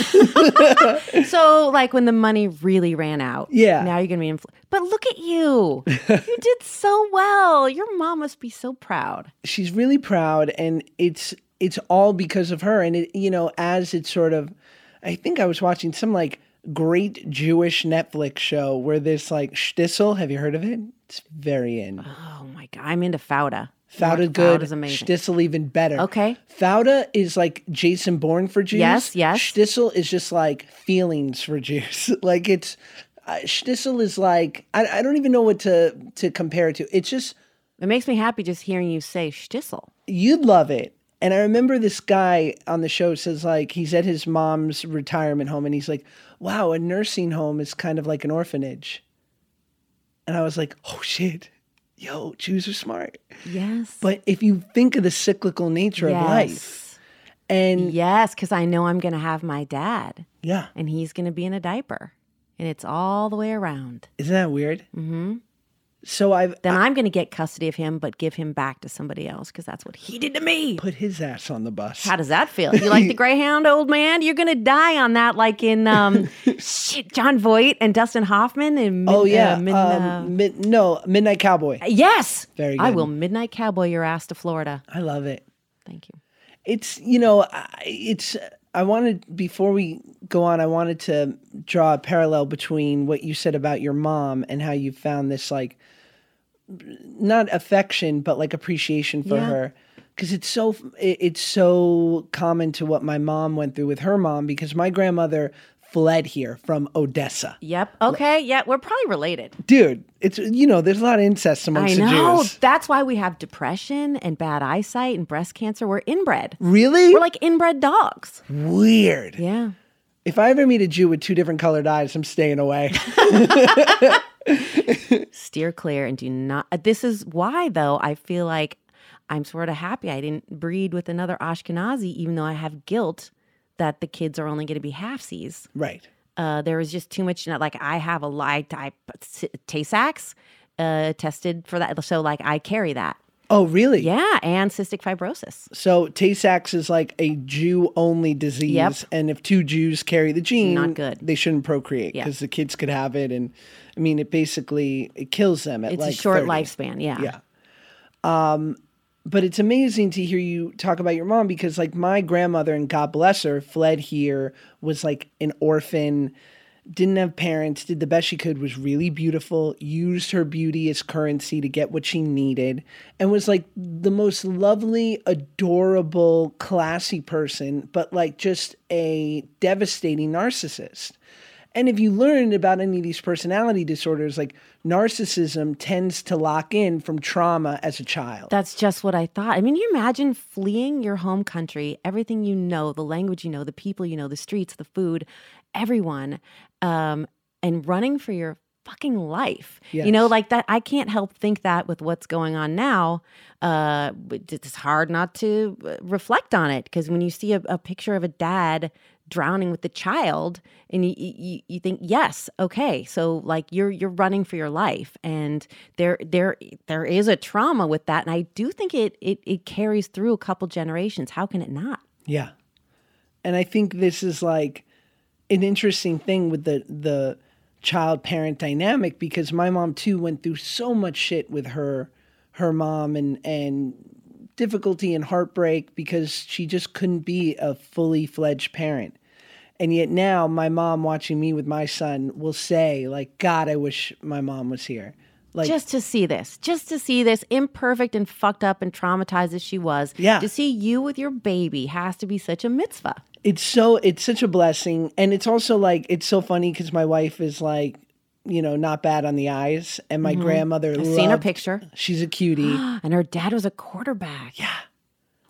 So like when the money really ran out. Yeah. Now you're gonna be in. Fl- But look at you. you <laughs> did so well. Your mom must be so proud. She's really proud, and it's it's all because of her. And it, you know, as it sort of I think I was watching some like great Jewish Netflix show where this like Shtisel. Have you heard of it? It's very in. Oh my god, I'm into Fauda. Fauda good. Fauda's amazing. Shtisel even better. Okay. Fauda is like Jason Bourne for Jews. Yes, yes. Shtisel is just like feelings for Jews. <laughs> like it's uh, Shtisel is like I, I don't even know what to to compare it to. It's just It makes me happy just hearing you say Shtisel. you'd love it. And I remember this guy on the show says like he's at his mom's retirement home and he's like, "Wow, a nursing home is kind of like an orphanage." And I was like, "Oh shit. Yo, Jews are smart." Yes. But if you think of the cyclical nature of life and Yes, because I know I'm going to have my dad, yeah, and he's going to be in a diaper, and it's all the way around. isn't that weird? Mm-hmm. So I've Then I'm going to get custody of him, but give him back to somebody else because that's what he did to me. put his ass on the bus. How does that feel? You <laughs> like the Greyhound, old man? You're going to die on that, like in um, <laughs> shit, Jon Voight and Dustin Hoffman. And oh yeah, uh, Mid- um, uh, mid, no, Midnight Cowboy. yes, Very good. I will midnight cowboy your ass to Florida. I love it. Thank you. it's you know it's i wanted before we go on i wanted to draw a parallel between what you said about your mom and how you found this like not affection but like appreciation for Yeah. her because it's so it- it's so common to what my mom went through with her mom because my grandmother fled here from odessa Yep. Okay. Yeah, we're probably related. dude it's you know there's a lot of incest I amongst know. the jews That's why we have depression and bad eyesight and breast cancer. We're inbred. really We're like inbred dogs. weird Yeah. If i ever meet a jew with two different colored eyes i'm staying away <laughs> steer clear and do not. uh, This is why, though, I feel like I'm sort of happy I didn't breed with another Ashkenazi, even though I have guilt that the kids are only going to be halfsies. right Uh, there was just too much. Like I have a lie type Tay Sachs uh, tested for that, so like I carry that. Oh really Yeah, and cystic fibrosis. So Tay-Sachs is like a Jew-only disease, Yep. and if two Jews carry the gene, Not good. They shouldn't procreate Yeah. because the kids could have it, and I mean, it basically it kills them at It's like a short 30. lifespan. Yeah. Yeah. Um, but it's amazing to hear you talk about your mom because, like, my grandmother and God bless her, fled here, was like an orphan, didn't have parents, did the best she could, was really beautiful, used her beauty as currency to get what she needed, and was like the most lovely, adorable, classy person, but like just a devastating narcissist. And if you learn about any of these personality disorders, like narcissism tends to lock in from trauma as a child. That's just what I thought. I mean, you imagine fleeing your home country, everything you know, the language you know, the people you know, the streets, the food, everyone, um, and running for your fucking life. You know, like that. I can't help think that with what's going on now, uh, it's hard not to uh, reflect on it because when you see a, a picture of a dad drowning with the child and you, you you think yes okay so like you're you're running for your life and there there there is a trauma with that and i do think it it, it carries through a couple generations how can it not Yeah. And I think this is like an interesting thing with the the child parent dynamic because my mom too went through so much shit with her her mom and and difficulty and heartbreak because she just couldn't be a fully fledged parent. And yet now my mom watching me with my son will say like god I wish my mom was here. Like just to see this just to see this imperfect and fucked up and traumatized as she was. Yeah. to see you with your baby has to be such a mitzvah. It's so it's such a blessing. And it's also like it's so funny because my wife is like you know not bad on the eyes. And my mm-hmm. grandmother i've seen her picture. She's a cutie. <gasps> And her dad was a quarterback. Yeah.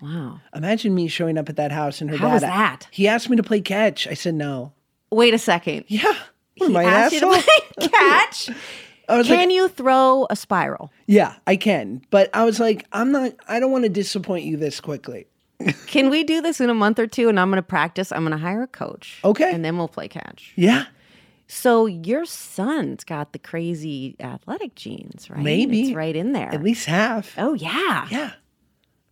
Wow. Imagine me showing up at that house and her How dad was that? he asked me to play catch. I said no. Wait a second. Yeah. I an asked you to asshole? play <laughs> catch. <laughs> I was Can like, you throw a spiral? yeah, I can. But I was like, I'm not, I don't want to disappoint you this quickly. <laughs> Can we do this in a month or two? And I'm going to practice. I'm going to hire a coach. Okay. And then we'll play catch. Yeah. So your son's got the crazy athletic genes, right? Maybe. It's right in there. At least half. Oh, yeah. Yeah.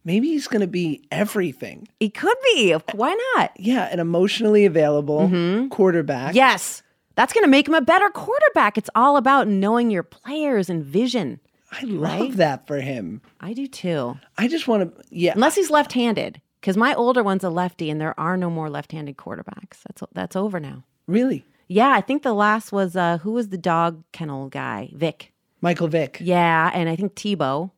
Maybe he's going to be everything. He could be. Why not? Yeah. An emotionally available Mm-hmm. quarterback. Yes. That's going to make him a better quarterback. It's all about knowing your players and vision. I love that for him. I do too. I just want to, yeah. Unless he's left handed. because my older one's a lefty, and there are no more left-handed quarterbacks. That's that's over now. Really? Yeah, I think the last was uh, who was the dog kennel guy? Vick. Michael Vick. Yeah, and I think Tebow.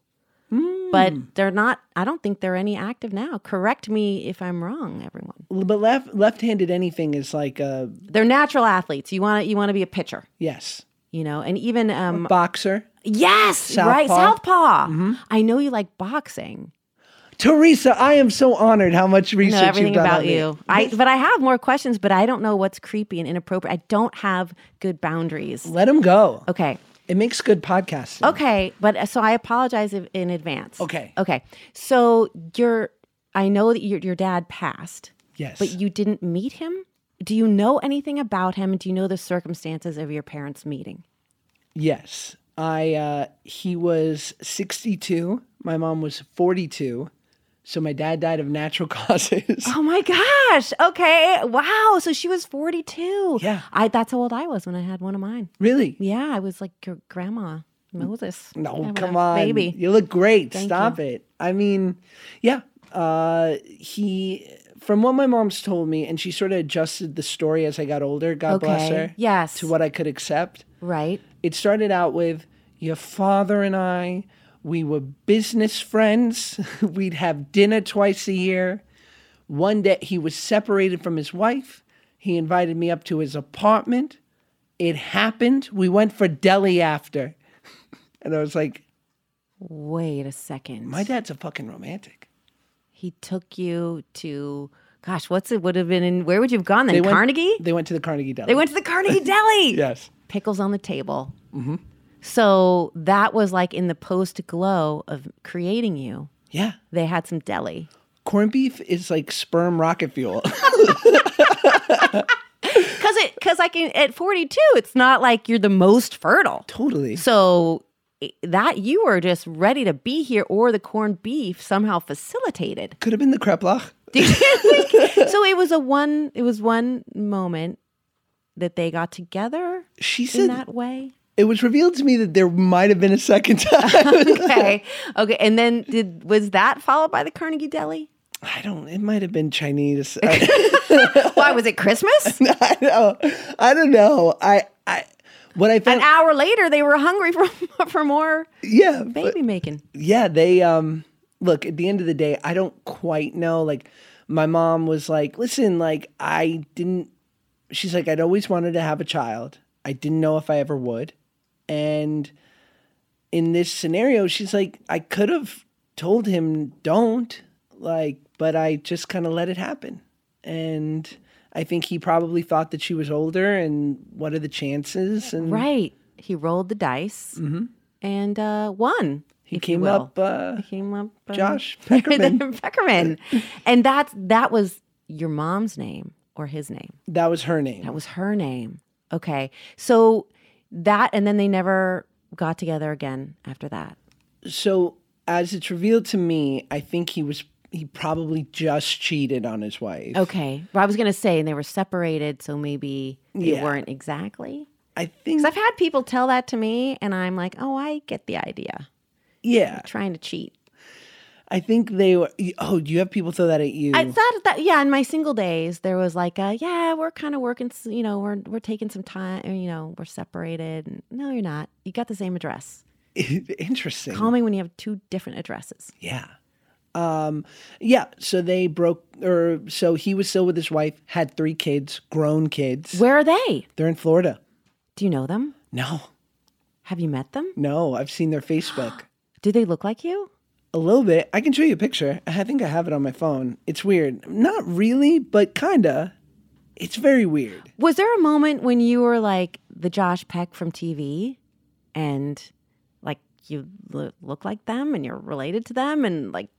But they're not. I don't think they're any active now. Correct me if I'm wrong, everyone. But left left-handed anything is like uh They're natural athletes. You want to you want to be a pitcher, yes. you know, and even um Boxer. yes, right, Southpaw. Mm-hmm. I know you like boxing. Teresa, I am so honored how much research know everything you've done about you. I but I have more questions, but I don't know what's creepy and inappropriate. I don't have good boundaries. Let him go. Okay. It makes good podcasting. Okay, but uh, so I apologize if, in advance. Okay. Okay. So your I know that your your dad passed, Yes. but you didn't meet him? Do you know anything about him? Do you know the circumstances of your parents' meeting? Yes. I uh he was 62, my mom was 42. So my dad died of natural <laughs> causes. Oh my gosh. Okay. Wow. So she was 42. Yeah. I that's how old I was when I had one of mine. really? Yeah, I was like your grandma Moses. No, come on. Baby. You look great. Thank Stop it. I mean, yeah. Uh he from what my mom's told me, and she sort of adjusted the story as I got older, God bless her. Yes. To what I could accept. Right. It started out with your father and I, we were business friends. <laughs> We'd have dinner twice a year. One day he was separated from his wife. He invited me up to his apartment. It happened. We went for deli after. <laughs> And I was like, Wait a second. my dad's a fucking romantic. he took you to gosh, what's it would have been in where would you have gone then? They went- Carnegie? They went to the Carnegie Deli. They went to the Carnegie Deli. <laughs> Yes. Pickles on the table. Mm-hmm. So that was like in the post glow of creating you. Yeah. They had some deli. Corned beef is like sperm rocket fuel. <laughs> Cause it, cause like in, at 42, it's not like you're the most fertile. totally. So that you were just ready to be here or the corned beef somehow facilitated. Could have been the kreplach. <laughs> so it was a one, it was one moment that they got together She in said that way. It was revealed to me that there might have been a second <laughs> time. <laughs> okay. Okay. And then did was that followed by the Carnegie Deli? I don't. It might have been Chinese. <laughs> Why was it Christmas? I don't. I don't know. I. I. What I An hour later, they were hungry for for more yeah. but- baby making. yeah. They. Um. Look. At the end of the day, I don't quite know. Like, my mom was like, "Listen. Like, I didn't." She's like, "I'd always wanted to have a child. I didn't know if I ever would." And in this scenario, she's like, "I could have told him don't." Like, but I just kind of let it happen. And I think he probably thought that she was older and what are the chances? And Right. He rolled the dice and uh, won. he came up, uh, He came up. uh, Josh <laughs> Peckerman. Peckerman. and that's that was your mom's name or his name. that was her name. That was her name. Okay. So that and then they never got together again after that. so as it's revealed to me, I think he was, he probably just cheated on his wife. Okay. Well, I was going to say, and they were separated, so maybe they Yeah. weren't exactly. I think, I've had people tell that to me, and I'm like, oh, I get the idea. yeah, Trying to cheat. I think they were, oh, do you have people throw that at you? I thought that, yeah, in my single days, there was like, a, yeah, we're kind of working, you know, we're, we're taking some time, you know, we're separated. And, no, you're not. You got the same address. <laughs> Interesting. Call me when you have two different addresses. Yeah. Um, yeah. So they broke, or so he was still with his wife, had three kids, grown kids. Where are they? They're in Florida. Do you know them? No, Have you met them? no, I've seen their Facebook. <gasps> Do they look like you? A little bit. I can show you a picture. I think I have it on my phone. It's weird. Not really, but kinda. It's very weird. Was there a moment when you were like the Josh Peck from TV and like you lo- look like them and you're related to them and like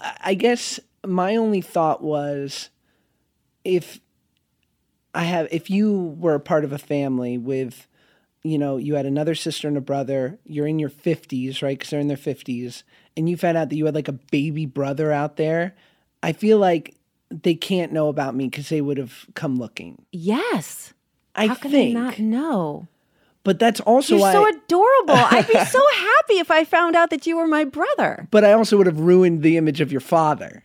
I guess my only thought was if I have if you were a part of a family with you know, you had another sister and a brother, you're in your 50s, right? Cuz they're in their 50s, and you found out that you had like a baby brother out there, I feel like they can't know about me cuz they would have come looking. yes. I How can think. they not know? But that's also You're why so adorable. <laughs> I'd be so happy if I found out that you were my brother. but I also would have ruined the image of your father.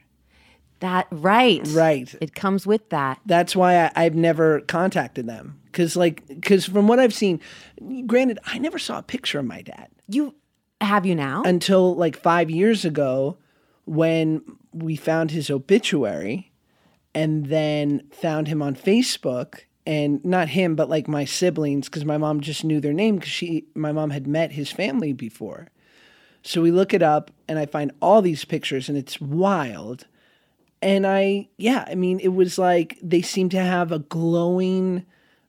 That right. Right. It comes with that. That's why I, I've never contacted them. Cause like, cause from what I've seen, granted, I never saw a picture of my dad You have you now? until like five years ago when we found his obituary and then found him on Facebook and not him but like my siblings because my mom just knew their name because she my mom had met his family before so we look it up and i find all these pictures and it's wild and i yeah i mean it was like they seem to have a glowing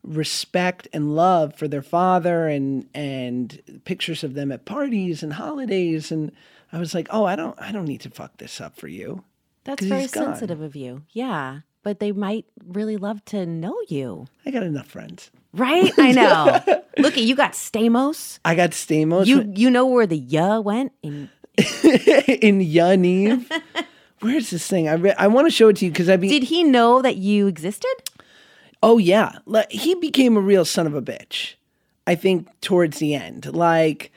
respect and love for their father and and pictures of them at parties and holidays and i was like oh i don't i don't need to fuck this up for you That's very sensitive of you. Yeah. But they might really love to know you. i got enough friends Right? I know. <laughs> Look you got Stamos. i got stamos You you know where the ya went in <laughs> in Yaniv. <laughs> Where's this thing? I re- I want to show it to you because I be. Did he know that you existed? Oh yeah, he became a real son of a bitch. I think towards the end, like,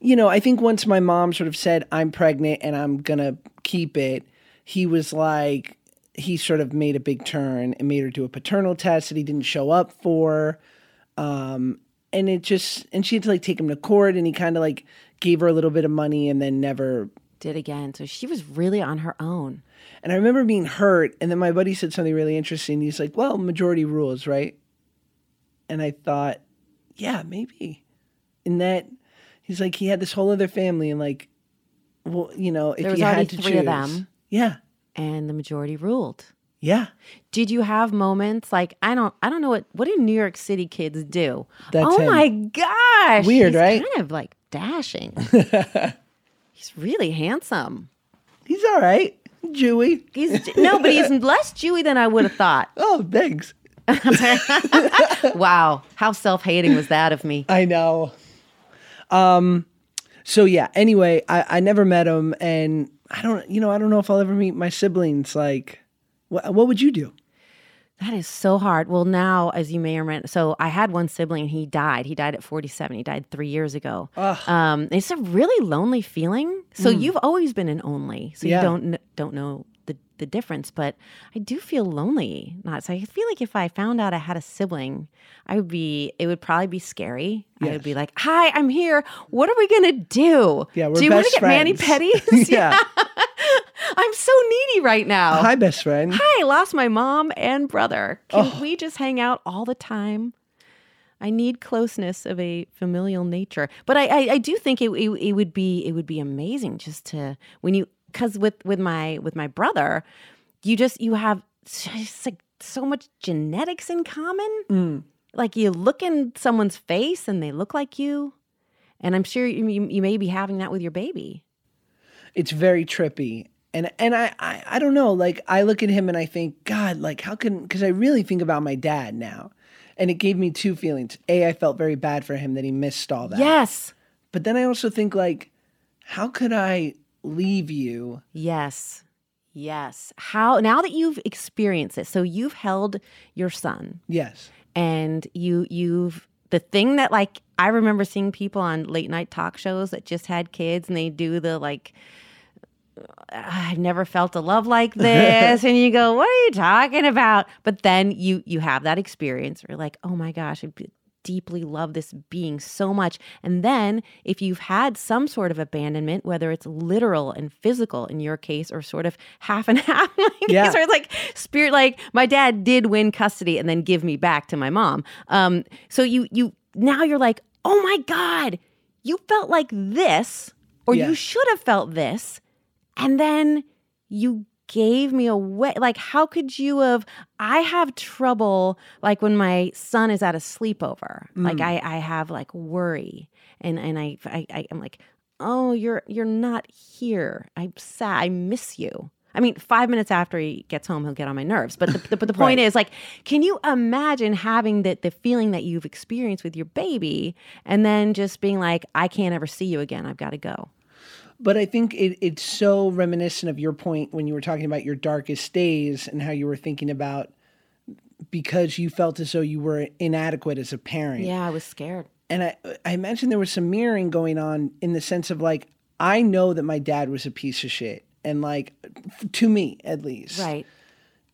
you know, I think once my mom sort of said I'm pregnant and I'm gonna keep it, he was like, he sort of made a big turn and made her do a paternal test that he didn't show up for. Um, and it just, and she had to like take him to court, and he kind of like gave her a little bit of money and then never Did again. So she was really on her own. And I remember being hurt, and then my buddy said something really interesting. He's like, "Well, majority rules, right?" And I thought, "Yeah, maybe." In that, he's like, he had this whole other family, and like, well, you know, if There was you already had to three choose, of them. yeah, And the majority ruled. yeah, Did you have moments like I don't I don't know what what do New York City kids do? That's oh him. my gosh. Weird, he's right? Kind of like dashing. <laughs> he's really handsome. he's all right, Jewy. He's no, but he's <laughs> less Jewy than I would have thought. Oh, thanks. <laughs> Wow, how self-hating was that of me? I know. Um, so yeah. Anyway, I I never met him, and I don't, you know, I don't know if I'll ever meet my siblings. Like, what what would you do? That is so hard. Well, now, as you may or may so I had one sibling. He died. He died at 47. He died three years ago. Um, it's a really lonely feeling. So you've always been an only. So Mm. Yeah. you don't don't know the the difference. But I do feel lonely. Not so. I feel like if I found out I had a sibling, I would be. It would probably be scary. I would be like, "Hi, I'm here. What are we gonna do? Yeah, we're do you want to get Manny friends." petties? <laughs> <laughs> yeah. I'm so needy right now. Hi, best friend. Hi, lost my mom and brother. Can oh. we just hang out all the time? I need closeness of a familial nature, but I, I, I do think it, it, it would be it would be amazing just to when you because with with my with my brother, you just you have just like so much genetics in common. Mm. Like you look in someone's face and they look like you, and I'm sure you, you, you may be having that with your baby. it's very trippy. And and I, I i don't know like i look at him and i think god like how can because i really think about my dad now. And it gave me two feelings. A i felt very bad for him that he missed all that. Yes, but then i also think like how could i leave you. Yes. Yes. How now that you've experienced it, so you've held your son. Yes. And you you've the thing that like I remember seeing people on late night talk shows that just had kids and they do the like I've never felt a love like <laughs> this. And you go what are you talking about? But then you you have that experience where you're like oh my gosh I b- deeply love this being so much and then if you've had some sort of abandonment whether it's literal and physical in your case or sort of half and <laughs> half my Yeah. case, or like spirit like my dad did win custody and then give me back to my mom um so you you now you're like oh my god you felt like this or Yeah. you should have felt this and then you gave me away like how could you have i have trouble like when my son is at a sleepover. Like mm. i i have like worry and and I, I i i'm like oh you're you're not here. I'm sad i miss you. I mean five minutes after he gets home he'll get on my nerves but the, the, but the <laughs> point Right. is like can you imagine having the, the feeling that you've experienced with your baby and then just being like i can't ever see you again. I've got to go but i think it, it's so reminiscent of your point when you were talking about your darkest days and how you were thinking about because you felt as though you were inadequate as a parent yeah i was scared and I, I imagine there was some mirroring going on in the sense of like I know that my dad was a piece of shit and like to me at least. Right.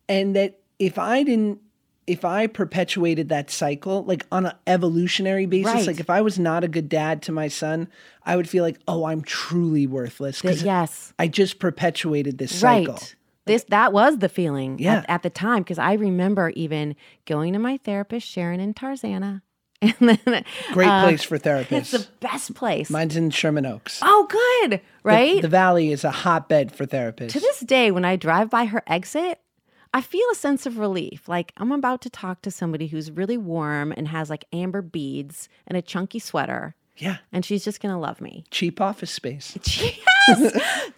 And that if I didn't if I perpetuated that cycle, like on an evolutionary basis, Right. like if I was not a good dad to my son, I would feel like, oh, I'm truly worthless because yes. I just perpetuated this cycle. This that was the feeling Yeah. at, at the time because I remember even going to my therapist Sharon in Tarzana, <laughs> and then Great uh, place for therapists. <laughs> It's the best place. Mine's in Sherman Oaks. oh, good, The- right? The, Valley is a hotbed for therapists. to this day, when I drive by her exit, I feel a sense of relief. Like I'm about to talk to somebody who's really warm and has like amber beads and a chunky sweater, yeah. and she's just gonna love me. Cheap office space. <laughs> Yes.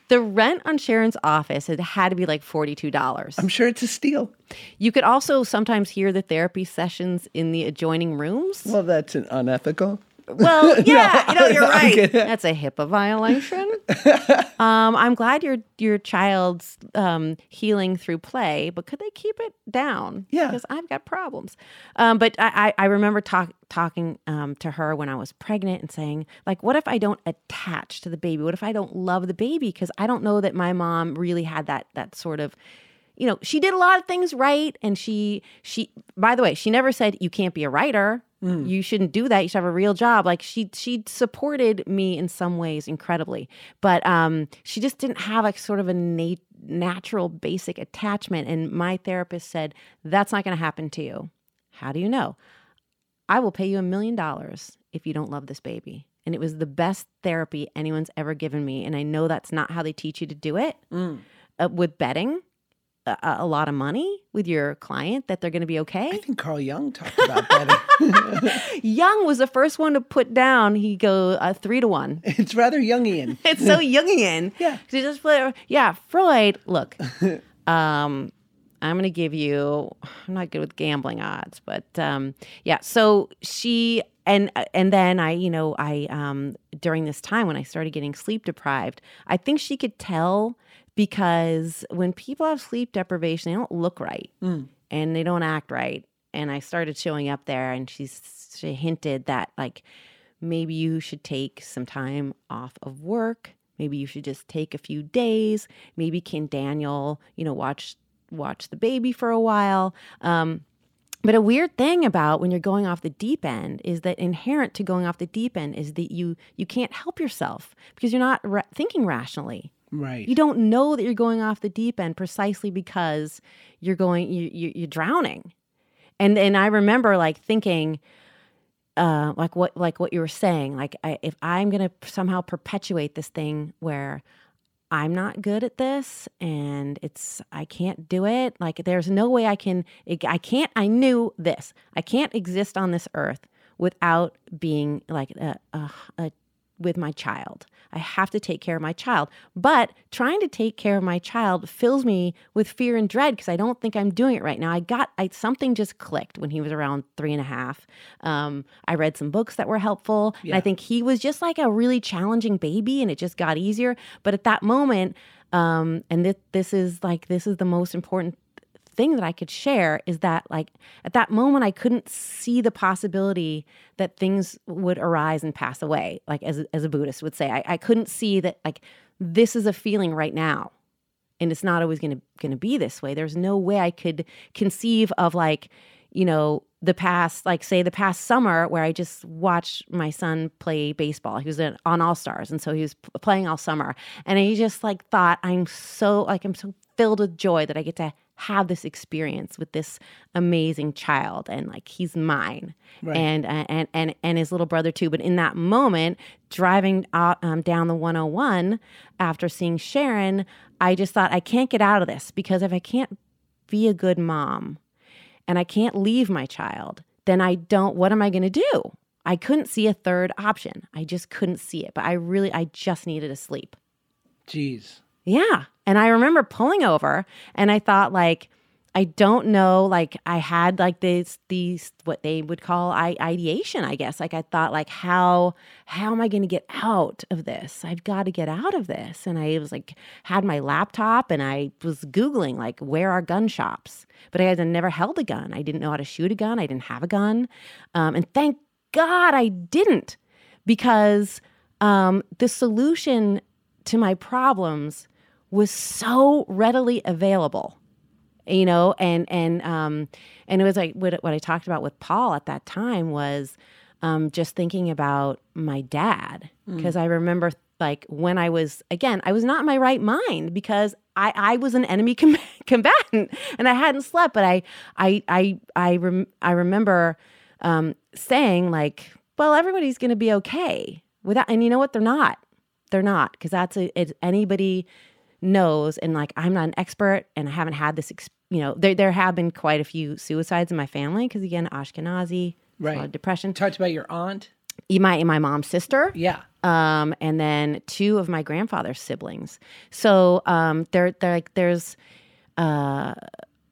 the rent on Sharon's office had had to be like forty-two dollars. I'm sure it's a steal. You could also sometimes hear the therapy sessions in the adjoining rooms. Well, that's an unethical. Well, <laughs> yeah, you know, you're <laughs> right. Okay. That's a HIPAA violation. <laughs> um, I'm glad your your child's um, healing through play, but could they keep it down? Yeah. because I've got problems. Um, but I, I I remember talk, talking um, to her when I was pregnant and saying, like, what if I don't attach to the baby? What if I don't love the baby? Because I don't know that my mom really had that that sort of you know she did a lot of things right and she she by the way she never said you can't be a writer you shouldn't do that. You should have a real job. Like she she supported me in some ways incredibly but um she just didn't have like sort of a nat- natural basic attachment. And my therapist said that's not going to happen to you. How do you know? I will pay you a million dollars if you don't love this baby. And it was the best therapy anyone's ever given me. And i know that's not how they teach you to do it uh, with betting a, a lot of money with your client that they're going to be okay. I think Carl Jung talked about that. <laughs> Jung was the first one to put down. He go uh, three to one. <laughs> it's rather Jungian. <laughs> It's so Jungian. Yeah. He just put, yeah, Freud. Look, um, I'm going to give you. I'm not good with gambling odds, but um, yeah. So she and and then I, you know, I um, during this time when I started getting sleep deprived, I think she could tell because when people have sleep deprivation, they don't look right and they don't act right. And I started showing up there, and she's she hinted that like maybe you should take some time off of work. Maybe you should just take a few days. Maybe can Daniel, you know, watch watch the baby for a while. Um, but a weird thing about when you're going off the deep end is that inherent to going off the deep end is that you you can't help yourself because you're not ra- thinking rationally. Right. You don't know that you're going off the deep end precisely because you're going you, you you're drowning. And and I remember like thinking uh like what like what you were saying like I, if I'm going to somehow perpetuate this thing where I'm not good at this and it's I can't do it like there's no way I can I can't I knew this I can't exist on this earth without being like a, a, a with my child. I have to take care of my child. But trying to take care of my child fills me with fear and dread because I don't think I'm doing it right now. I got I, something just clicked when he was around three and a half. Um, I read some books that were helpful. And I think he was just like a really challenging baby and it just got easier. But at that moment, um, and this, this is like, this is the most important thing that I could share is that like at that moment I couldn't see the possibility that things would arise and pass away like as as a Buddhist would say. I, I couldn't see that like this is a feeling right now and it's not always going to going to be this way. There's no way I could conceive of like you know the past like say the past summer where I just watched my son play baseball. He was on All Stars and so he was p- playing all summer. And he just like thought I'm so like I'm so filled with joy that I get to have this experience with this amazing child and like he's mine. Right. and and and and his little brother too. But in that moment driving out um, down the 101 after seeing Sharon I just thought I can't get out of this because if I can't be a good mom and I can't leave my child then I don't what am I going to do? I couldn't see a third option. I just couldn't see it. But I really I just needed to sleep. Jeez. Yeah. And I remember pulling over and I thought like I don't know like I had like this these what they would call I, ideation I guess. Like I thought like how how am I going to get out of this? I've got to get out of this. And I was like had my laptop and I was googling like where are gun shops? But I had never held a gun. I didn't know how to shoot a gun. I didn't have a gun. Um, and thank God I didn't because um, the solution to my problems was so readily available you know and and um and it was like what, what i talked about with paul at that time was um just thinking about my dad. Because i remember like when i was again i was not in my right mind because i i was an enemy <laughs> com- combatant and i hadn't slept but i i i i, rem- I remember um saying like well everybody's gonna be okay without and you know what? They're not. They're not because that's a, it, anybody knows and like i'm not an expert and i haven't had this ex- you know there, there have been quite a few suicides in my family because again ashkenazi there's a lot Right. depression Talked about your aunt. my my mom's sister Yeah. um, and then two of my grandfather's siblings. So um, there, there, like, there's, uh,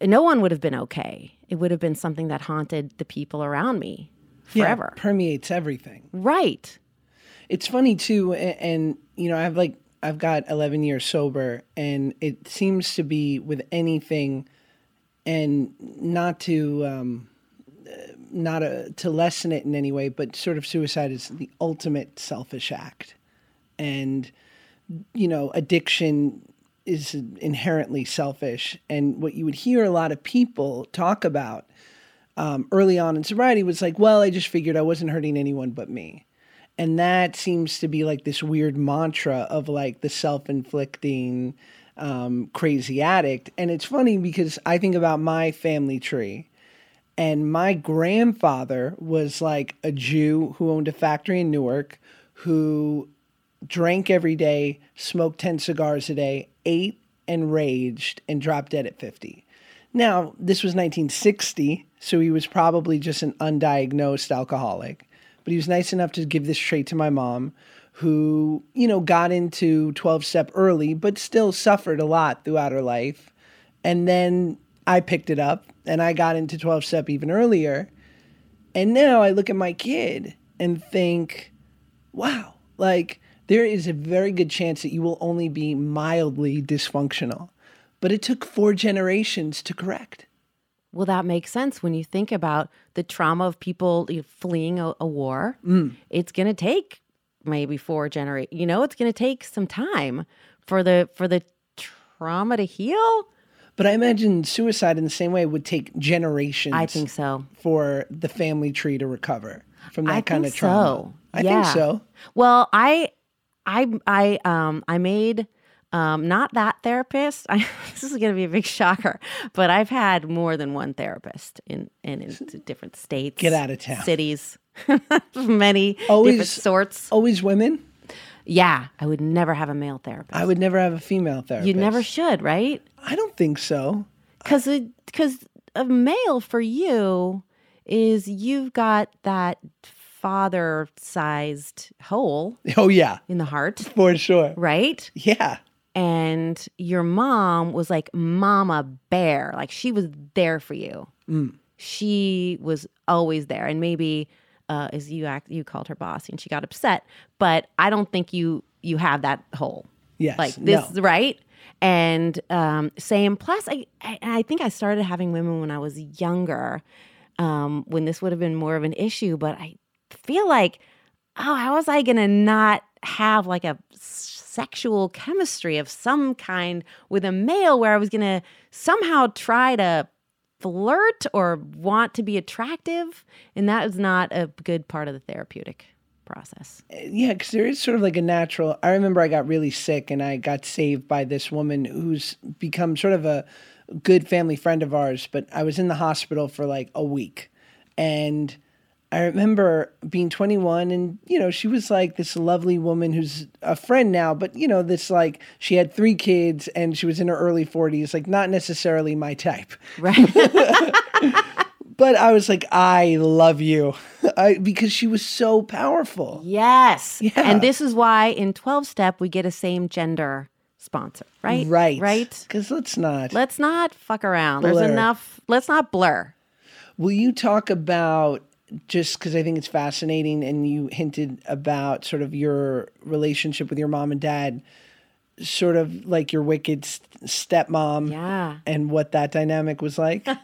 no one would have been okay. It would have been something that haunted the people around me Yeah, forever. permeates everything. Right. It's funny too, and, and you know, I've like I've got 11 years sober, and it seems to be with anything, and not to um, not a, to lessen it in any way, but sort of suicide is the ultimate selfish act, and you know, addiction is inherently selfish, and what you would hear a lot of people talk about um, early on in sobriety was like, well, I just figured I wasn't hurting anyone but me. And that seems to be like this weird mantra of like the self inflicting um, crazy addict. And it's funny because I think about my family tree. And my grandfather was like a Jew who owned a factory in Newark, who drank every day, smoked 10 cigars a day, ate and raged, and dropped dead at 50. Now, this was 1960, so he was probably just an undiagnosed alcoholic. But he was nice enough to give this trait to my mom, who, you know, got into 12 step early, but still suffered a lot throughout her life. And then I picked it up and I got into 12 step even earlier. And now I look at my kid and think, wow, like there is a very good chance that you will only be mildly dysfunctional. But it took four generations to correct. Well, that makes sense when you think about the trauma of people fleeing a, a war. It's going to take maybe four generations. You know, it's going to take some time for the for the trauma to heal. But I imagine suicide in the same way would take generations I think so. for the family tree to recover from that I kind of trauma. so. I Yeah. think so. Well, I, I, I, um, I made, um, not that therapist. <laughs> I, this is going to be a big shocker, but I've had more than one therapist in, in, in different states. Get out of town. Cities, <laughs> many Always- different sorts. Always women? Yeah, I would never have a male therapist. I would never have a female therapist. you never should, right? I don't think so. Because because a male for you is you've got that father sized hole Oh, yeah, in the heart, for sure. right? Yeah. And your mom was like mama bear like she was there for you she was always there and maybe uh as you act you called her boss and she got upset but i don't think you you have that hole Yes. like this no. right and um same plus I, I i think i started having women when i was younger um when this would have been more of an issue but i feel like oh how was i gonna not have like a sexual chemistry of some kind with a male where i was gonna somehow try to flirt or want to be attractive and that was not a good part of the therapeutic process uh, Yeah, because there is sort of like a natural. I remember I got really sick and I got saved by this woman who's become sort of a good family friend of ours. But I was in the hospital for like a week. And I remember being 21 and, you know, she was like this lovely woman who's a friend now, but, you know, this like she had three kids and she was in her early 40s, like not necessarily my type. right <laughs> But I was like, I love you I, because she was so powerful. Yes. Yeah. And this is why in 12 step we get a same gender sponsor, right? Right. Right. Because let's not. Let's not fuck around. There's enough. Let's not blur. Will you talk about just because I think it's fascinating, and you hinted about sort of your relationship with your mom and dad, sort of like your wicked s- stepmom, Yeah. and what that dynamic was like? <laughs>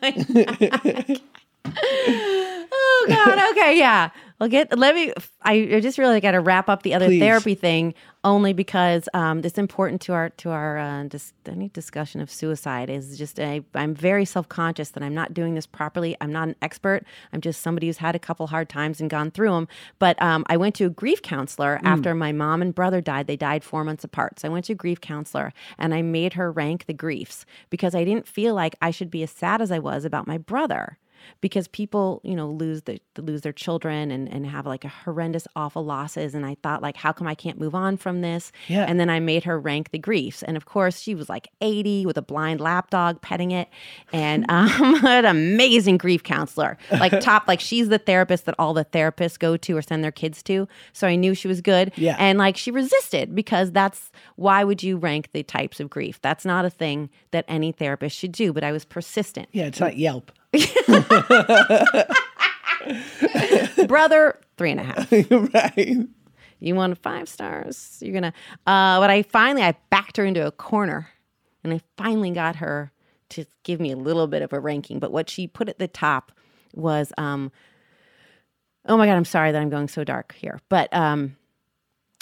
Oh God. Okay. Yeah. Well, get. Let me. I I just really got to wrap up the other Please. therapy thing. Only because um, it's important to our to our uh, dis- any discussion of suicide is just I'm very self conscious that I'm not doing this properly. I'm not an expert. I'm just somebody who's had a couple hard times and gone through them. But um, I went to a grief counselor after my mom and brother died. They died four months apart. So I went to a grief counselor and I made her rank the griefs because I didn't feel like I should be as sad as I was about my brother because people you know lose the lose their children and and have like a horrendous awful losses. And i thought like how come i can't move on from this? Yeah. and then i made her rank the griefs. And of course she was like 80 with a blind lapdog petting it. And <laughs> um <laughs> an amazing grief counselor. Like <laughs> top like she's the therapist that all the therapists go to or send their kids to. So i knew she was good. Yeah. and like she resisted because that's why would you rank the types of grief? That's not a thing that any therapist should do but i was persistent. Yeah, it's not Yelp. <laughs> brother three and a half. <laughs> Right. you want five stars. You're gonna uh but i finally i backed her into a corner and i finally got her to give me a little bit of a ranking. But what she put at the top was um oh my god i'm sorry that i'm going so dark here but um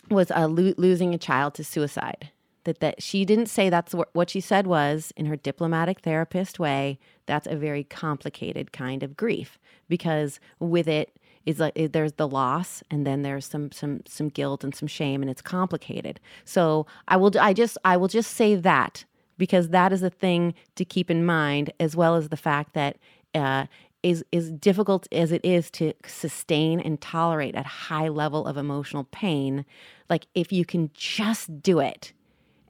was uh, lo- losing a child to suicide that that she didn't say that's what, what she said was in her diplomatic therapist way that's a very complicated kind of grief because with it is like there's the loss and then there's some some some guilt and some shame and it's complicated. So i will i just i will just say that because that is a thing to keep in mind as well as the fact that uh, is is difficult as it is to sustain and tolerate a high level of emotional pain. Like if you can just do it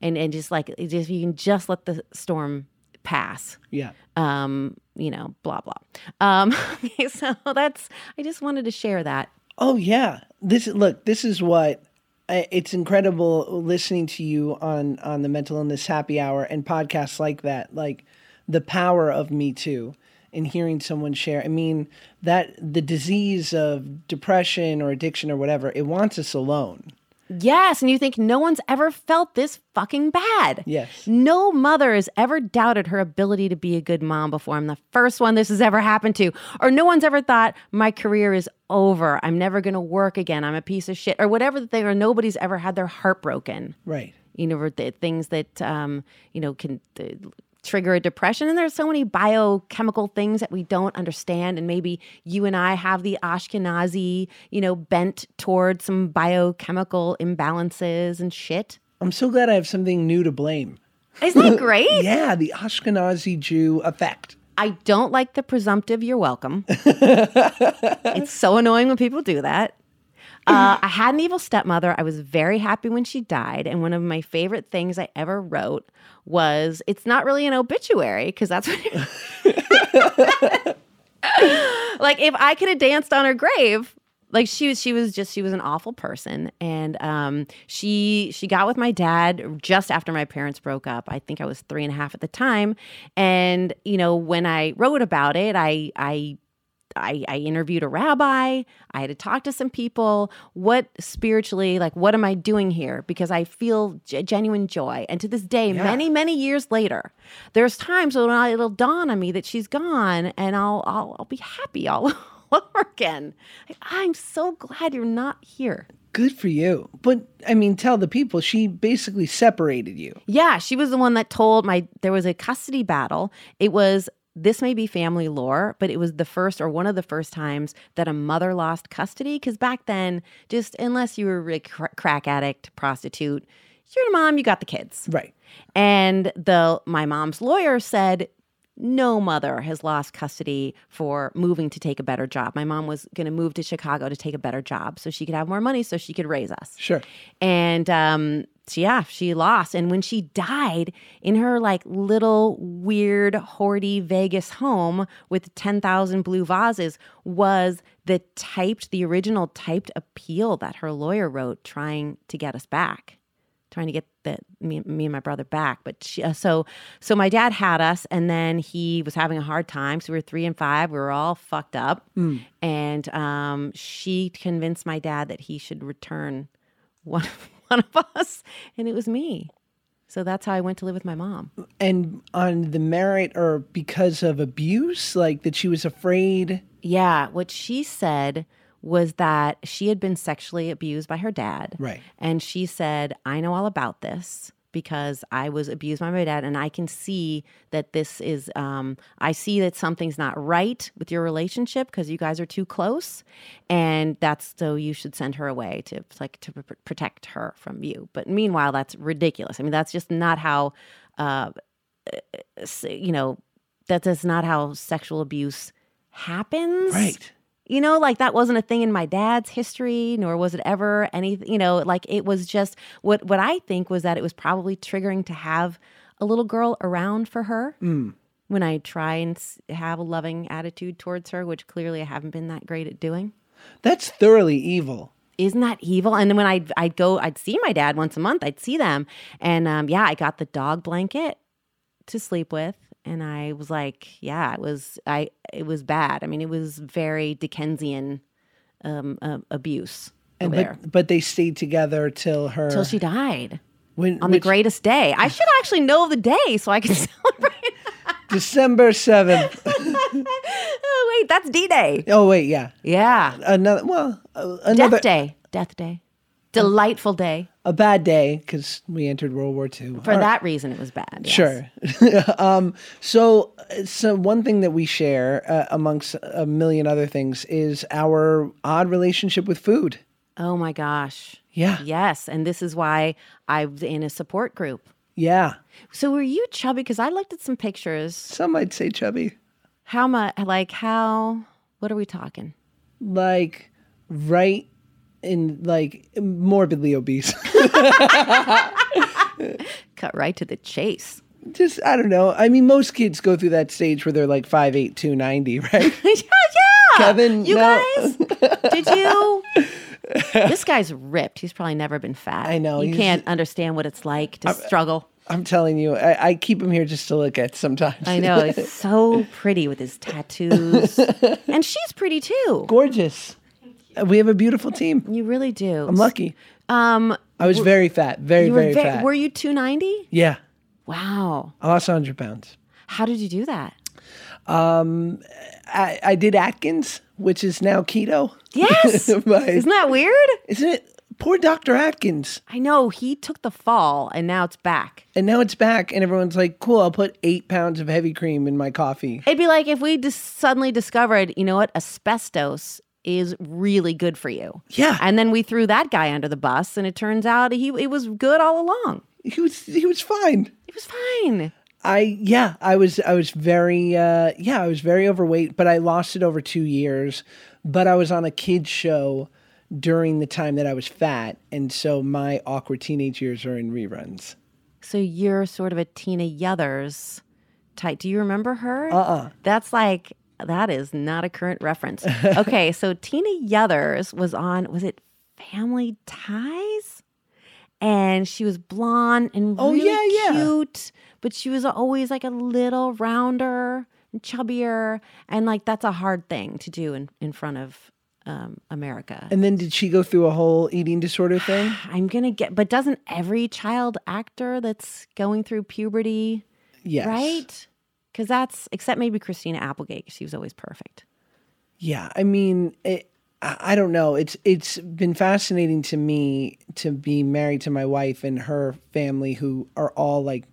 and and just like if you can just let the storm pass Yeah. um you know blah blah um <laughs> okay so that's i just wanted to share that Oh yeah. This look. This is what. It's incredible listening to you on on the mental illness happy hour and podcasts like that. Like the power of Me Too and hearing someone share. I mean that the disease of depression or addiction or whatever it wants us alone. Yes and you think no one's ever felt this fucking bad. Yes. no mother has ever doubted her ability to be a good mom before. I'm the first one this has ever happened to. Or no one's ever thought my career is over. I'm never going to work again. I'm a piece of shit. Or whatever the thing or nobody's ever had their heart broken. Right. you know, the things that um, you know can uh, trigger a depression. And there's so many biochemical things that we don't understand. And maybe you and I have the Ashkenazi, you know, bent toward some biochemical imbalances and shit. I'm so glad I have something new to blame. Isn't that <laughs> great? Yeah, the Ashkenazi Jew effect. I don't like the presumptive you're welcome. <laughs> it's so annoying when people do that. Uh, <laughs> I had an evil stepmother. I was very happy when she died. And one of my favorite things I ever wrote was it's not really an obituary because that's what. <laughs> like if I could have danced on her grave, like she was she was just she was an awful person and um she she got with my dad just after my parents broke up i think i was three and a half at the time and you know when i wrote about it i i I, I interviewed a rabbi. I had to talk to some people. What spiritually, like, what am I doing here? Because I feel g- genuine joy. And to this day, many, many years later, there's times when I, it'll dawn on me that she's gone, and I'll I'll, I'll be happy all <laughs> over again. Like, I'm so glad you're not here. Good for you. But I mean, tell the people she basically separated you. Yeah, she was the one that told my there was a custody battle. It was this may be family lore, but it was the first or one of the first times that a mother lost custody. Because back then, just unless you were a cr- crack addict, prostitute, you're the mom, you got the kids. Right. And the my mom's lawyer said no mother has lost custody for moving to take a better job. My mom was going to move to Chicago to take a better job so she could have more money so she could raise us. Sure. And um, yeah, she lost. And when she died in her like little weird hoardy Vegas home with 10,000 blue vases was the typed, the original typed appeal that her lawyer wrote trying to get us back trying to get the me, me and my brother back. But she, uh, so so my dad had us, and then he was having a hard time. So we were three and five. We were all fucked up, and um, she convinced my dad that he should return <laughs> one one of us, and it was me. So that's how I went to live with my mom. And on the merit or because of abuse, like that she was afraid. Yeah, what she said was that she had been sexually abused by her dad. Right. And she said, I know all about this because I was abused by my dad, and I can see that this is, um, I see that something's not right with your relationship because you guys are too close. And that's so you should send her away to like to pr- protect her from you. But meanwhile, that's ridiculous. I mean, that's just not how, uh, you know, that is not how sexual abuse happens. Right. You know, like that wasn't a thing in my dad's history, nor was it ever anything, you know, like it was just what what I think was that it was probably triggering to have a little girl around for her when I try and have a loving attitude towards her, which clearly I haven't been that great at doing. That's thoroughly evil. Isn't that evil? And then when I'd, I'd go, I'd see my dad once a month, I'd see them. And um, yeah, I got the dog blanket to sleep with. And I was like, yeah, it was, I, it was bad. I mean, it was very Dickensian um, uh, abuse And there but but they stayed together till her till she died when, on the greatest day. I should actually know the day so I can <laughs> celebrate. December seventh. <laughs> oh, wait, that's D Day. oh wait, yeah, Yeah. another well, uh, another Death Day. Death Day. Delightful day. a bad day because we entered World War II. For that reason, it was bad. yes. Sure. <laughs> um, so, so one thing that we share uh, amongst a million other things is our odd relationship with food. Oh my gosh. Yeah. Yes. And this is why I was in a support group. Yeah. So were you chubby? Because I looked at some pictures. Some might say chubby, How much, like, how, what are we talking? like right in like morbidly obese. <laughs> Cut right to the chase. Just I don't know. I mean, most kids go through that stage where they're like 5'8", 290, <laughs> right? <laughs> yeah, yeah. Kevin, you no. guys, did you? this guy's ripped. He's probably never been fat. I know, You can't understand what it's like to struggle. I'm telling you, I, I keep him here just to look at sometimes. I know. He's so pretty with his tattoos. and she's pretty too. Gorgeous. We have a beautiful team. You really do. I'm lucky. Um, I was very fat, very, you were very ve- fat. Were you 290? yeah. Wow. I lost 100 pounds. How did you do that? I, I did Atkins, which is now keto. Yes. <laughs> My- Isn't that weird? isn't it? Poor Dr. Atkins. I know he took the fall and now it's back. And now it's back, and everyone's like, cool, I'll put eight pounds of heavy cream in my coffee. It'd be like if we just suddenly discovered, you know what, asbestos is really good for you. Yeah. And then we threw that guy under the bus and it turns out he it was good all along. He was he was fine. He was fine. I yeah, I was I was very uh yeah, I was very overweight, but I lost it over 2 years. But I was on a kids show during the time that I was fat, and so my awkward teenage years are in reruns. So you're sort of a Tina Yothers type. Do you remember her? Uh-uh. That's like that is not a current reference. <laughs> okay, so Tina Yothers was on was it Family Ties? And she was blonde and Oh, really yeah, yeah. cute, but she was always like a little rounder and chubbier. And like that's a hard thing to do in, in front of um, America. And then did she go through a whole eating disorder thing? <sighs> I'm gonna get, but doesn't every child actor that's going through puberty, Yes. right? Because that's except maybe Christina Applegate, She was always perfect. Yeah, I mean, it, I don't know. It's it's been fascinating to me to be married to my wife and her family, who are all like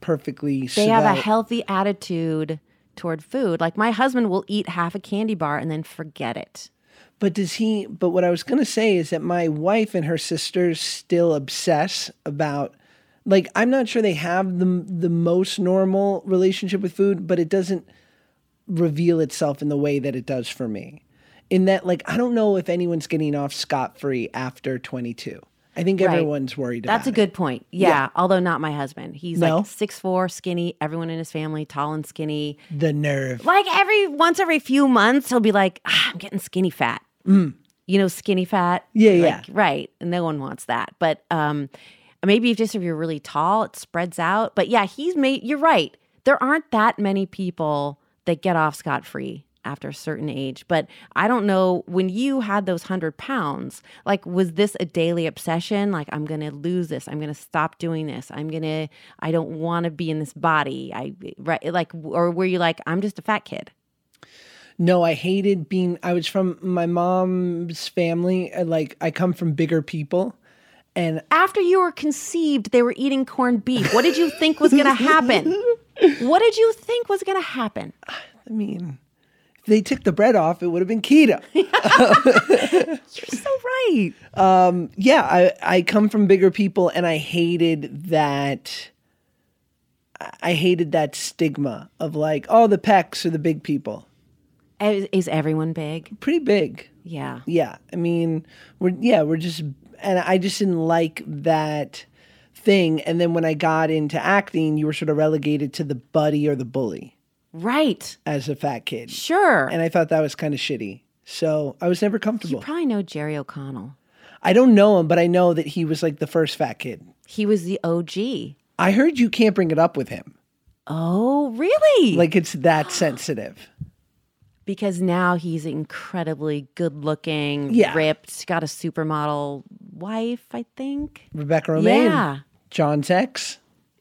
perfectly. They have a healthy attitude toward food. Like my husband will eat half a candy bar and then forget it. But does he? But what I was gonna say is that my wife and her sisters still obsess about. Like I'm not sure they have the the most normal relationship with food, but it doesn't reveal itself in the way that it does for me. In that, like, I don't know if anyone's getting off scot free after 22. I think Right. everyone's worried That's a it. good point. Yeah, although not my husband. He's No? like six four, skinny. Everyone in his family tall and skinny. The nerve. Like every once every few months, he'll be like, ah, "I'm getting skinny fat." You know, skinny fat. Mm. Yeah, Like, yeah. Right. And no one wants that. But um, maybe if just if you're really tall, it spreads out. But yeah, he's made. You're right. There aren't that many people that get off scot free after a certain age. But I don't know when you had those hundred pounds. Like, was this a daily obsession? Like, I'm gonna lose this. I'm gonna stop doing this. I'm gonna. I don't want to be in this body. I right. Like, or were you like, I'm just a fat kid? No, I hated being. I was from my mom's family. Uh, like I come from bigger people, and After you were conceived, they were eating corned beef. What did you think was going to happen? What did you think was going to happen? I mean, if they took the bread off, it would have been keto. <laughs> You're so right. Um, yeah, I I come from bigger people, and I hated that. I hated that stigma of like, oh, the pecs are the big people. Is, is everyone big? Pretty big. Yeah. Yeah, I mean, we're yeah, we're just, and I just didn't like that thing. And then when I got into acting, you were sort of relegated to the buddy or the bully Right. as a fat kid, Sure. and I thought that was kind of shitty. So I was never comfortable. you probably know Jerry O'Connell. I don't know him, but I know that he was like the first fat kid. He was the OG. I heard you can't bring it up with him. Oh, really? Like it's that <gasps> sensitive. because now he's incredibly good looking, Yeah. ripped, got a supermodel wife, I think. Rebecca Romijn, Yeah. John's ex.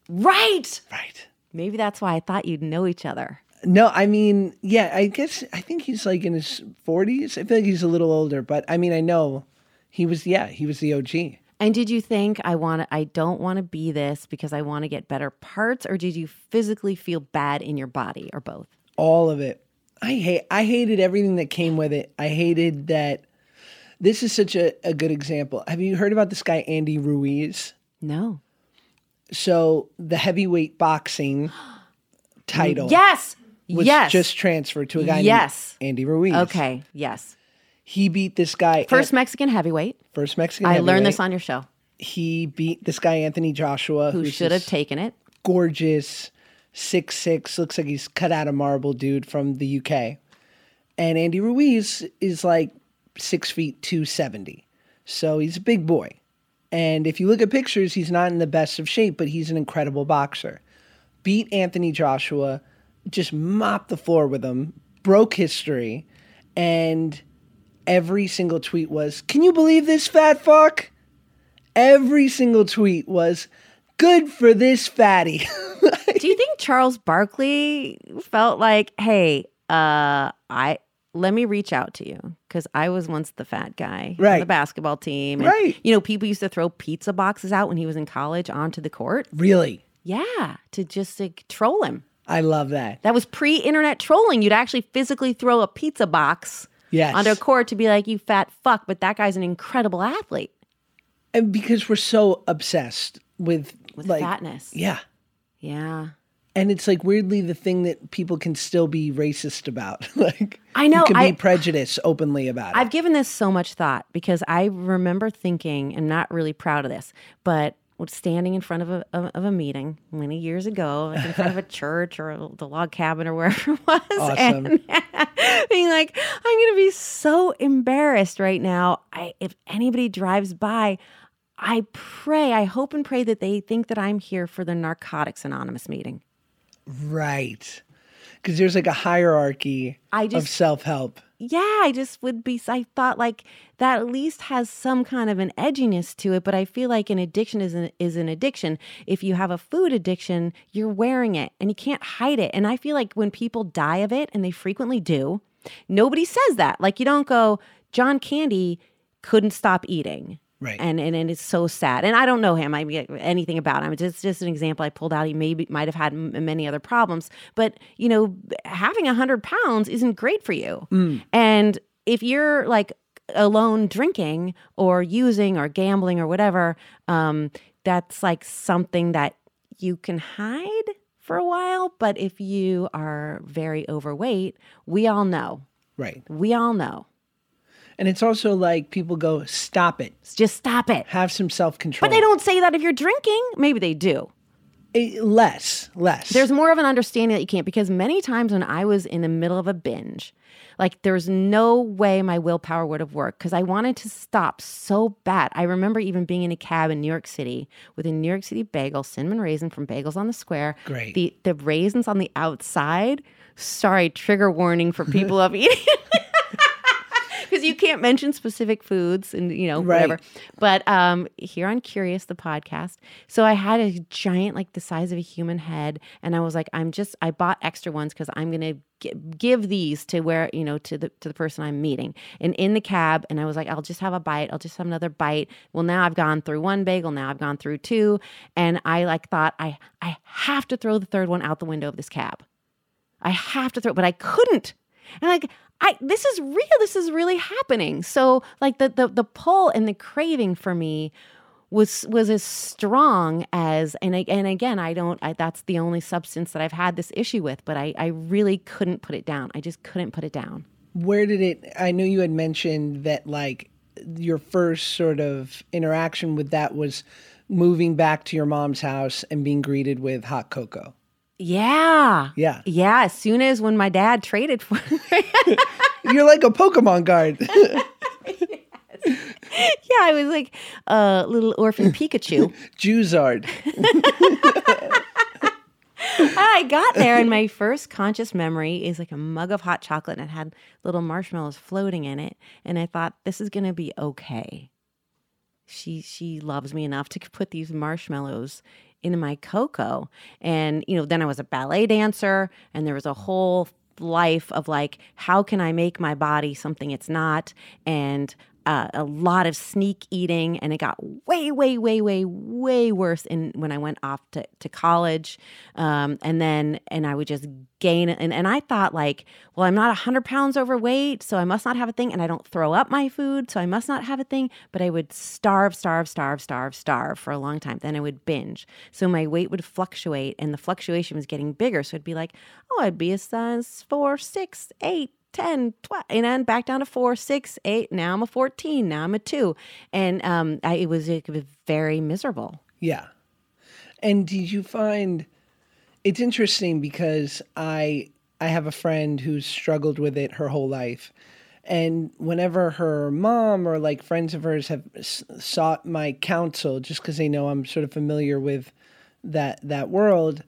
Right. Right. Maybe that's why I thought you'd know each other. No, I mean, yeah, I guess I think he's like in his 40s. I feel like he's a little older, but I mean, I know he was, yeah, he was the OG. And did you think I want to I don't want to be this because I want to get better parts or did you physically feel bad in your body or both? All of it. I hate, I hated everything that came with it. I hated that. This is such a, a good example. Have you heard about this guy, Andy Ruiz? No. So the heavyweight boxing <gasps> title Yes. was yes. just transferred to a guy Yes. named Andy Ruiz. Okay. Yes. He beat this guy. First An- Mexican heavyweight. first Mexican. I learned this on your show. He beat this guy Anthony Joshua, Who should have taken it? gorgeous, six six, looks like he's cut out of marble, dude from the UK. And Andy Ruiz is like six feet two seventy, so he's a big boy. And if you look at pictures, he's not in the best of shape, but he's an incredible boxer. Beat Anthony Joshua, just mopped the floor with him, broke history, and every single tweet was, "Can you believe this fat fuck?" Every single tweet was, "Good for this fatty." <laughs> Do you think Charles Barkley felt like, hey, uh, I let me reach out to you because I was once the fat guy on the basketball team. And, Right. You know, people used to throw pizza boxes out when he was in college onto the court. really, Yeah, to just like troll him. I love that. That was pre-internet trolling. You'd actually physically throw a pizza box Yes. onto a court to be like, you fat fuck. But that guy's an incredible athlete and because we're so obsessed with, with like, fatness. yeah, Yeah. And it's like weirdly the thing that people can still be racist about. <laughs> like, I know, you can I- be prejudiced openly about it. I've given this so much thought because I remember thinking, and not really proud of this, but standing in front of a of, of a meeting many years ago, like in front of a <laughs> church or a, the log cabin or wherever it was, Awesome. and <laughs> being like, I'm going to be so embarrassed right now. I if anybody drives by. I pray, I hope and pray that they think that I'm here for the Narcotics Anonymous meeting. Right, because there's like a hierarchy I of self help. yeah, I just would be. I thought like that at least has some kind of an edginess to it. But I feel like an addiction is an is an addiction. If you have a food addiction, you're wearing it and you can't hide it. And I feel like when people die of it, and they frequently do, nobody says that. Like you don't go, John Candy couldn't stop eating. Right. And, and and it's so sad. And I don't know him. I mean, anything about him. It's just, just an example I pulled out. He maybe might have had m- many other problems, but you know, having a hundred pounds isn't great for you. And if you're like alone drinking or using or gambling or whatever, um, that's like something that you can hide for a while. But if you are very overweight, we all know. Right, We all know. And it's also like people go, "Stop it, Just stop it. have some self control." But they don't say that if you're drinking. Maybe they do. Eh, less, less. There's more of an understanding that you can't because many times when I was in the middle of a binge, like there's no way my willpower would have worked because I wanted to stop so bad. I remember even being in a cab in New York City with a New York City bagel, cinnamon raisin from Bagels on the Square. Great. The the raisins on the outside. Sorry, trigger warning for people of eating. <laughs> Because you can't mention specific foods and you know Right. whatever. But um, here on Curious the podcast, so I had a giant like the size of a human head, and I was like, I'm just I bought extra ones because I'm gonna gi- give these to where you know to the to the person I'm meeting, and in the cab, and I was like, I'll just have a bite, I'll just have another bite. Well, now I've gone through one bagel, now I've gone through two, and I like thought I I have to throw the third one out the window of this cab. I have to throw, but I couldn't. And like, I this is real. This is really happening. So like the the the pull and the craving for me was was as strong as and and again I don't I, that's the only substance that I've had this issue with. But I I really couldn't put it down. I just couldn't put it down. Where did it? I know you had mentioned that like your first sort of interaction with that was moving back to your mom's house and being greeted with hot cocoa. Yeah. Yeah. Yeah. As soon as when my dad traded for <laughs> You're like a Pokemon card. <laughs> yeah, I was like a little orphan <laughs> Pikachu. Juzard. I got there, and my first conscious memory is like a mug of hot chocolate, and it had little marshmallows floating in it. And I thought, this is gonna be okay. She she loves me enough to put these marshmallows in my cocoa, and you know, then I was a ballet dancer, and there was a whole life of like, how can I make my body something it's not, and uh, a lot of sneak eating, and it got way, way, way, way, way worse in when I went off to, to college, um, and then and I would just gain and and I thought like, well, I'm not hundred pounds overweight, so I must not have a thing, and I don't throw up my food, so I must not have a thing. But I would starve, starve, starve, starve, starve for a long time. Then I would binge, so my weight would fluctuate, and the fluctuation was getting bigger. So it'd be like, oh, I'd be a size four, six, eight. 10, 12, and then back down to four, six, eight. Now I'm a 14. Now I'm a two. And um, I, it, was, it very miserable. Yeah. And did you find it's interesting because I I have a friend who's struggled with it her whole life. And whenever her mom or like friends of hers have s- sought my counsel just cuz they know I'm sort of familiar with that that world,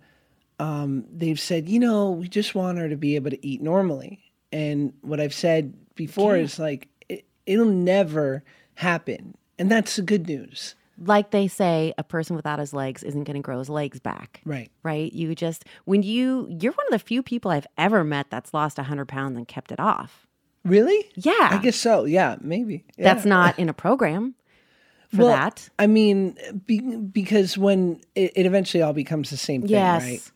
um, they've said, you know, we just want her to be able to eat normally. And what I've said before is like, it, it'll never happen. And that's the good news. Like they say, a person without his legs isn't going to grow his legs back. Right. Right? You just, when you, you're one of the few people I've ever met that's lost 100 pounds and kept it off. Really? Yeah. I guess so. Yeah, maybe. Yeah. That's not in a program for Well, that. I mean, be, because when it, it eventually all becomes the same thing, Yes. right?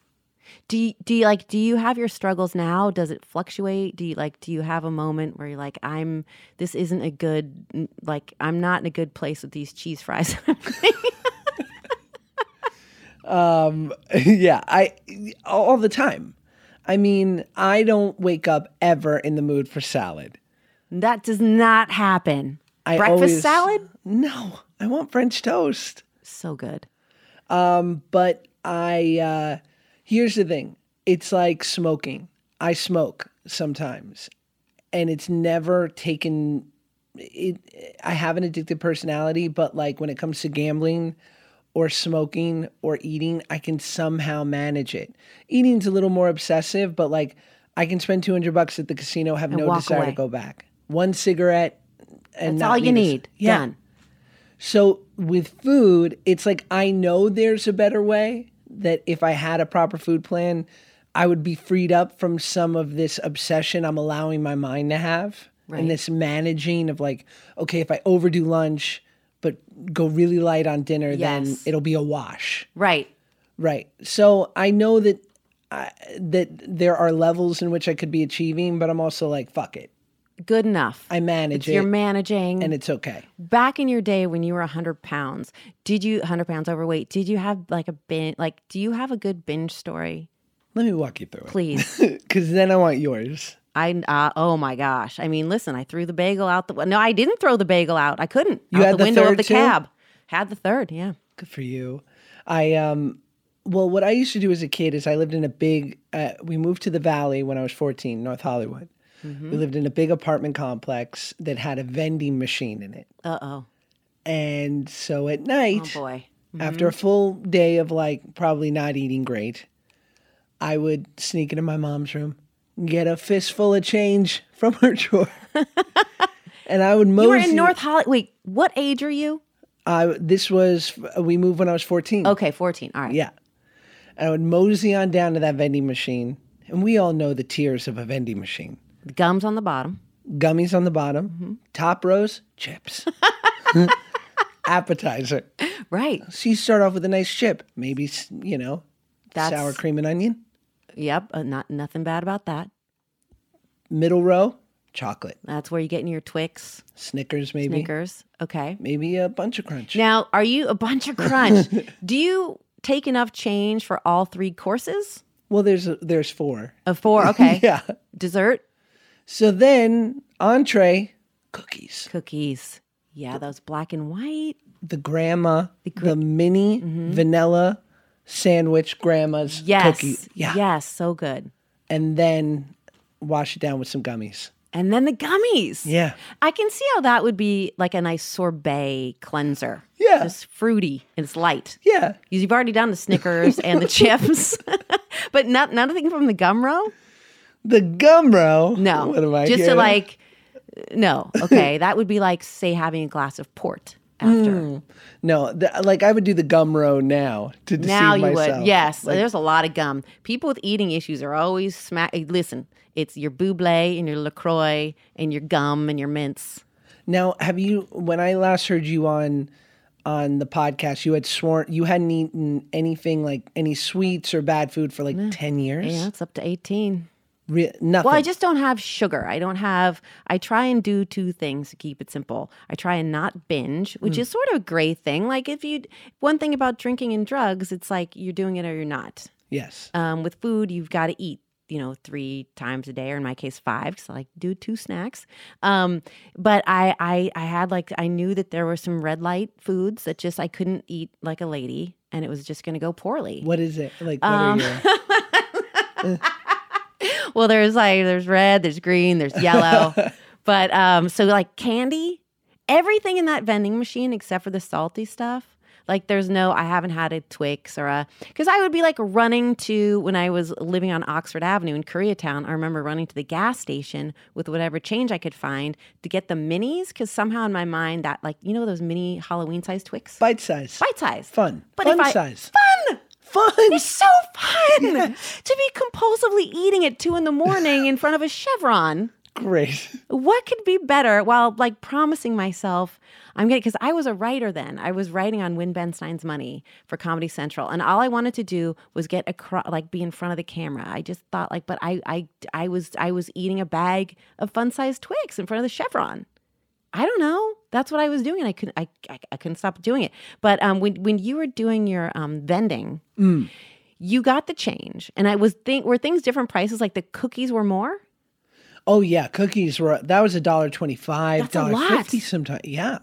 Do you, do you like do you have your struggles now? Does it fluctuate? Do you like do you have a moment where you're like I'm this isn't a good like I'm not in a good place with these cheese fries. <laughs> um <laughs> yeah, I all the time. I mean, I don't wake up ever in the mood for salad. that does not happen. I Breakfast always- salad? No, I want French toast. So good. um But I uh here's the thing. It's like smoking. I smoke sometimes. And it's never taken it I have an addicted personality, but like when it comes to gambling or smoking or eating, I can somehow manage it. Eating's a little more obsessive, but like I can spend 200 bucks at the casino have no desire away. to go back. One cigarette and That's all you need. Yeah. Done. So with food, it's like I know there's a better way that if I had a proper food plan, I would be freed up from some of this obsession I'm allowing my mind to have Right. and this managing of like, okay, if I overdo lunch but go really light on dinner, then it'll be a wash. Right. Right. So I know that I, that there are levels in which I could be achieving, but I'm also like, fuck it. Good enough. I manage it. You're managing. and it's okay. Back in your day when you were 100 pounds, did you 100 pounds overweight? Did you have like a binge? Like, do you have a good binge story? Let me walk you through Please. <laughs> it because then I want yours. I uh, oh my gosh! I mean, listen, I threw the bagel out the. No, I didn't throw the bagel out. I couldn't. You out had the the window of the too? cab. Had the third. Yeah. Good for you. I um well what I used to do as a kid is I lived in a big uh, we moved to the valley when I was 14, North Hollywood. Mm-hmm. We lived in a big apartment complex that had a vending machine in it. Uh oh. And so at Oh night, boy. after a full day of like probably not eating great, I would sneak into my mom's room, get a fistful of change <laughs> from her drawer, <laughs> and I would mosey. You were in North Hollywood. Wait, what age are you? I, this was we moved when I was fourteen. Okay, 14. All right. Yeah. And I would mosey on down to that vending machine, and we all know the tiers of a vending machine. Gums on the bottom. Gummies on the bottom, Mm-hmm. top rows, chips. <laughs> Appetizer. Right. So you start off with a nice chip, maybe you know, That's- sour cream and onion. Yep. Uh, not nothing bad about that. Middle row, chocolate. That's where you get in your Twix, Snickers, maybe. Snickers. Okay. Maybe a bunch of crunch. Now, are you a bunch of crunch? <laughs> Do you take enough change for all three courses? Well, there's a, there's four. Of four. Okay. <laughs> Yeah. Dessert, So then entree, cookies. cookies. Yeah, those black and white. The grandma, the, mini vanilla sandwich grandma's Mm-hmm. Yes. cookie. Yeah. Yes. So good. And then wash it down with some gummies. And then the gummies. Yeah. I can see how that would be like a nice sorbet cleanser. Yeah. Just fruity and it's light. Yeah. Because you've already done the Snickers and the <laughs> chips, <laughs> but not nothing from the gum row. The gum row. No, What am I just to like, no, okay, that would be like say having a glass of port after. Mm. No, the, like I would do the gum row now to deceive now you myself. would, yes. Like, there's a lot of gum. People with eating issues are always smack. eh, Listen, it's your Bubly and your Lacroix and your gum and your mints. now, have you? When I last heard you on on the podcast, you had sworn you hadn't eaten anything like any sweets or bad food for like ten years. Yeah, it's up to eighteen. Re- nothing. Well, I just don't have sugar. I don't have. I try and do two things to keep it simple. I try and not binge, which Hmm. is sort of a great thing. Like if you, one thing about drinking and drugs, it's like you're doing it or you're not. yes. Um, with food, you've got to eat. You know, three times a day, or in my case, five, because I like do two snacks. Um, but I, I, I had like I knew that there were some red light foods that just I couldn't eat like a lady, and it was just going to go poorly. What is it like? What Um, are you? <laughs> Well, there's like there's red, there's green, there's yellow. <laughs> but um so like candy, everything in that vending machine except for the salty stuff. Like there's no I haven't had a Twix or a cuz I would be like running to when I was living on Oxford Avenue in Koreatown, I remember running to the gas station with whatever change I could find to get the minis cuz somehow in my mind that like you know those mini Halloween size Twix? Bite size. Bite size. Fun. But Fun I- size. Fun. Fun. It's so fun <laughs> to be compulsively eating at two in the morning in front of a Chevron. Great. What could be better while like promising myself I'm getting because I was a writer then. I was writing on Win Ben Stein's Money for Comedy Central, and all I wanted to do was get across, like be in front of the camera. I just thought like, but I I I was I was eating a bag of fun sized Twix in front of the Chevron. I don't know. That's what I was doing. and I couldn't. I, I, I couldn't stop doing it. But um, when when you were doing your um, vending, you got the change, and I was think were things different prices. Like the cookies were more. Oh yeah, cookies were that was a dollar twenty five, dollar fifty sometimes. Yeah.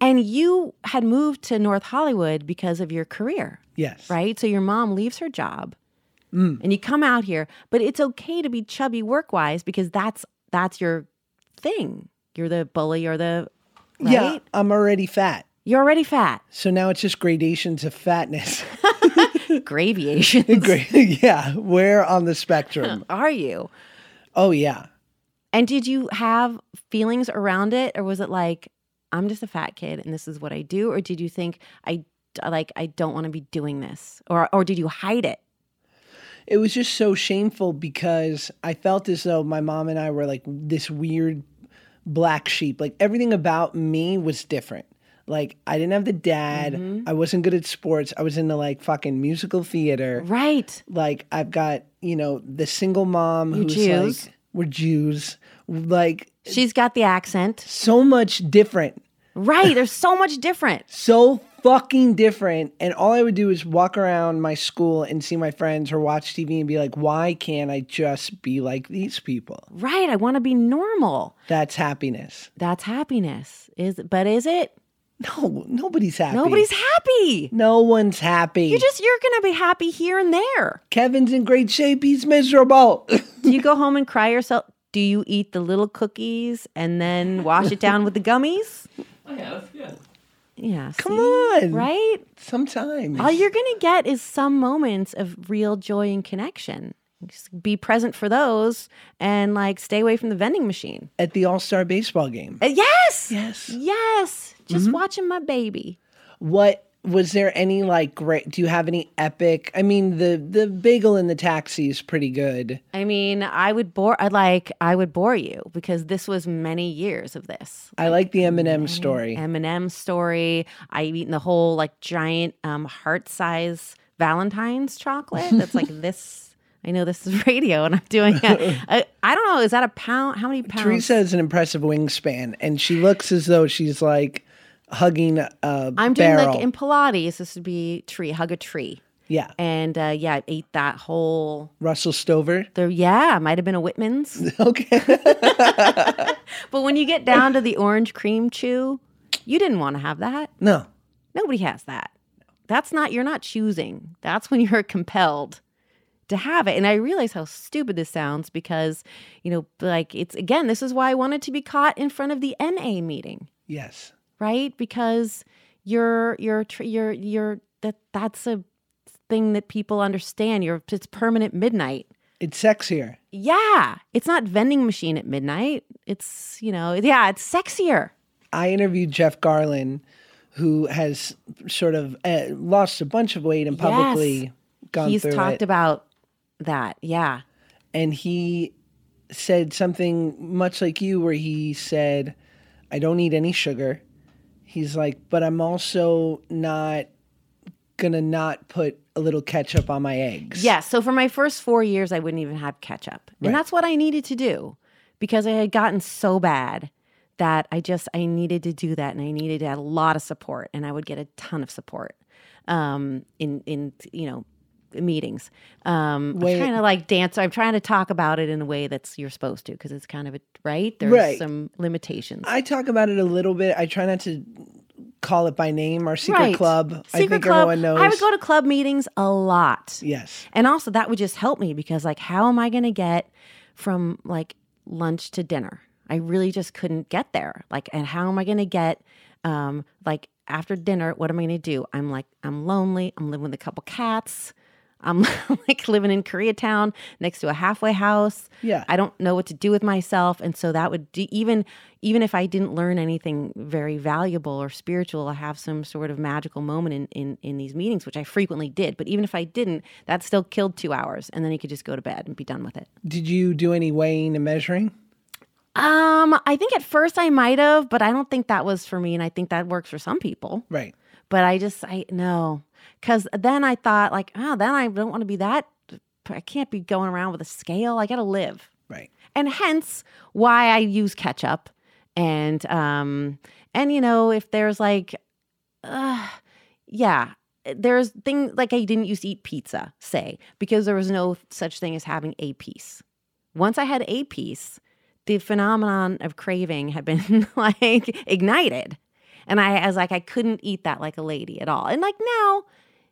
And you had moved to North Hollywood because of your career, Yes. right? So your mom leaves her job, and you come out here. But it's okay to be chubby work wise because that's that's your thing. You're the bully or the right. Yeah. I'm already fat. You're already fat. So now it's just <laughs> gradations <laughs> of fatness. Graviation. Great. yeah. Where on the spectrum? <laughs> Are you? Oh yeah. And did you have feelings around it, or was it like, I'm just a fat kid and this is what I do, or did you think I like I don't want to be doing this, or or did you hide it? It was just so shameful because I felt as though my mom and I were like this weird black sheep. Like everything about me was different. Like I didn't have the dad. Mm-hmm. I wasn't good at sports. I was into like fucking musical theater. Right. Like I've got, you know, the single mom You're who's Jews. like we're Jews. Like She's got the accent. so much different. Right. <laughs> There's so much different. So fucking different. And all I would do is walk around my school and see my friends or watch TV and be like, why can't I just be like these people? Right. I want to be normal. That's happiness. That's happiness. Is but is it? No, nobody's happy. Nobody's happy. No one's happy. You just you're gonna be happy here and there. Kevin's in great shape. He's miserable. <laughs> Do you go home and cry yourself? Do you eat the little cookies and then wash it down with the gummies? <laughs> I have, yeah. Yeah. Come see? on. Right? Sometimes. All you're going to get is some moments of real joy and connection. Just be present for those and like stay away from the vending machine. At the All Star baseball game. Uh, yes. Yes. Yes. Just watching my baby. What was there any like great do you have any epic I mean the the bagel in the taxi is pretty good. I mean, I would bore I like I would bore you because this was many years of this. I like the M&M story. M&M story. I've eaten the whole like giant um, heart size Valentine's chocolate. That's like <laughs> this. I know this is radio, and I'm doing it. I, <laughs> I don't know. Is that a pound? How many pounds? Teresa has an impressive wingspan and she looks as though she's like hugging a I'm doing like in Pilates. This would be tree, hug a tree, yeah. and uh, yeah, I ate that whole. Russell Stover. There, yeah, might have been a Whitman's. <laughs> Okay. <laughs> but when you get down to the orange cream chew, you didn't want to have that. No. Nobody has that. That's not, you're not choosing. That's when you're compelled to have it. And I realize how stupid this sounds because, you know, like it's again, this is why I wanted to be caught in front of the NA meeting, Yes. Right? Because you're, you're, you're, you're, that, that's a thing that people understand. You're, it's permanent midnight. It's sexier. Yeah. It's not vending machine at midnight. It's, you know, yeah, it's sexier. I interviewed Jeff Garlin, who has sort of uh, lost a bunch of weight and publicly gone He's talked it. about that. Yeah. and he said something much like you, where he said, "I don't eat any sugar." He's like, "But I'm also not gonna not put a little ketchup on my eggs." Yeah. So for my first four years, I wouldn't even have ketchup. Right. And that's what I needed to do because I had gotten so bad that I just, I needed to do that and I needed to have a lot of support and I would get a ton of support um, in, in, you know, meetings. Um, I'm Wait. trying to like dance. I'm trying to talk about it in a way that's you're supposed to because it's kind of a, right? There's Right. some limitations. I talk about it a little bit. I try not to call it by name. Our secret right. club. I Secret think club. everyone knows. I would go to club meetings a lot. Yes. And also that would just help me because like how am I going to get from like lunch to dinner? I really just couldn't get there. Like and how am I going to get um like after dinner what am I going to do? I'm like I'm lonely. I'm living with a couple cats. <laughs> I'm like living in Koreatown next to a halfway house. Yeah. I don't know what to do with myself and so that would do, even even if I didn't learn anything very valuable or spiritual, I have some sort of magical moment in, in in these meetings, which I frequently did. But even if I didn't, that still killed two hours, and then you could just go to bed and be done with it. Did you do any weighing and measuring? Um, I think at first I might have, but I don't think that was for me, and I think that works for some people. Right. But I just I no, because then I thought like, oh, then I don't want to be that. I can't be going around with a scale. I got to live. Right. and hence why I use ketchup. And um, and you know, if there's like, uh, yeah, there's things like I didn't used to eat pizza, say, because there was no such thing as having a piece. Once I had a piece, the phenomenon of craving had been <laughs> like ignited, and I, I was like, I couldn't eat that like a lady at all. And like now,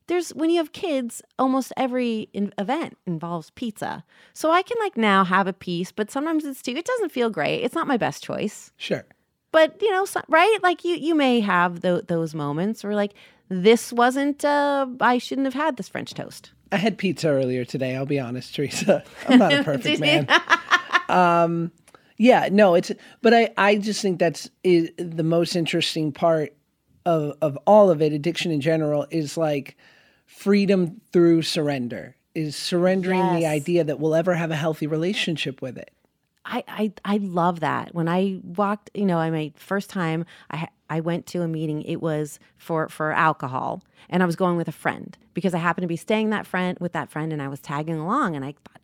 there's when you have kids, almost every in- event involves pizza. So I can like now have a piece, but sometimes it's too. It doesn't feel great. It's not my best choice, Sure. but you know, so, right? Like you, you may have tho- those moments where like this wasn't. Uh, I shouldn't have had this French toast. I had pizza earlier today. I'll be honest, Teresa. I'm not a perfect <laughs> man. Um, yeah, no, it's. But I, I just think that's is the most interesting part of of all of it. Addiction in general is like freedom through surrender. Is surrendering the idea that we'll ever have a healthy relationship with it. I, I I love that. When I walked, you know, I my first time I I went to a meeting. It was for for alcohol, and I was going with a friend because I happened to be staying that friend with that friend, and I was tagging along. And I thought,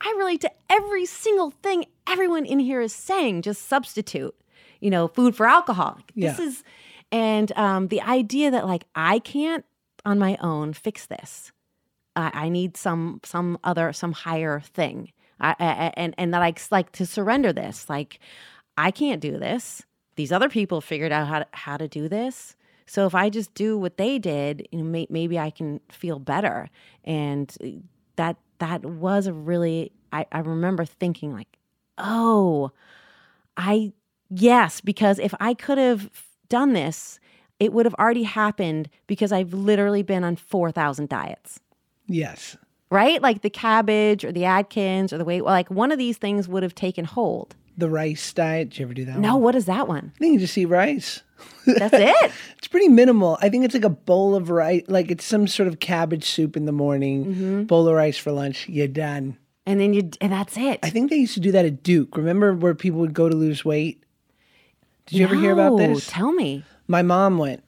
I relate to every single thing everyone in here is saying. Just substitute, you know, food for alcohol. Like, This Yeah. is, and um, the idea that like I can't on my own fix this. I, I need some some other some higher thing. I, I, and and that I like to surrender this. Like I can't do this. These other people figured out how to, how to do this. So if I just do what they did, you know, may, maybe I can feel better. And uh, that that was a really I, I remember thinking like, oh, I yes, because if I could have done this, it would have already happened because I've literally been on four thousand diets. Yes. right? Like the cabbage or the Atkins or the weight. Like one of these things would have taken hold. The rice diet. Did you ever do that? No, one? what is that one? I think you just eat rice. That's it. <laughs> It's pretty minimal. I think it's like a bowl of rice, like it's some sort of cabbage soup in the morning, Mm-hmm. bowl of rice for lunch. You're done. And then you, and that's it. I think they used to do that at Duke. Remember where people would go to lose weight? Did you ever hear about No, this? Tell me. My mom went,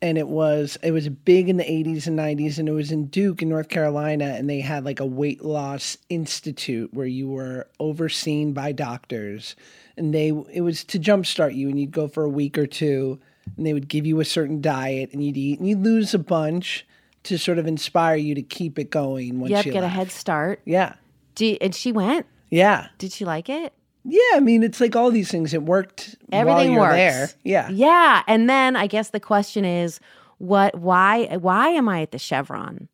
and it was it was big in the 80s and 90s, and it was in Duke in North Carolina, and they had like a weight loss institute where you were overseen by doctors, and they it was to jumpstart you, and you'd go for a week or two, and they would give you a certain diet, and you'd eat, and you'd lose a bunch to sort of inspire you to keep it going once Yep, you get a head start. Yeah, Do and she went. yeah. Did she like it? Yeah, I mean, it's like all these things. It worked. Everything while works. there. Yeah. Yeah. And then I guess the question is what why why am I at the Chevron?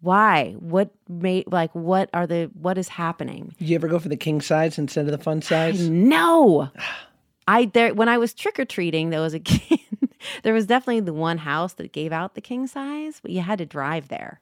Why? What made like what are the what is happening? Did you ever go for the king size instead of the fun size? No. I there when I was trick or treating, there was a <laughs> kid. there was definitely the one house that gave out the king size, but you had to drive there.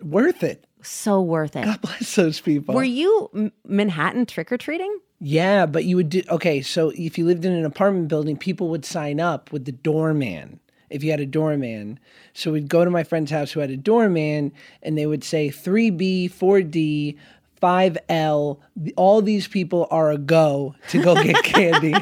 Worth it. So worth it. God bless those people. Were you M- Manhattan trick or treating? Yeah, but you would do okay. So if you lived in an apartment building, people would sign up with the doorman if you had a doorman. So we'd go to my friend's house who had a doorman, and they would say three B, four D, five L. All these people are a go to go get <laughs> candy.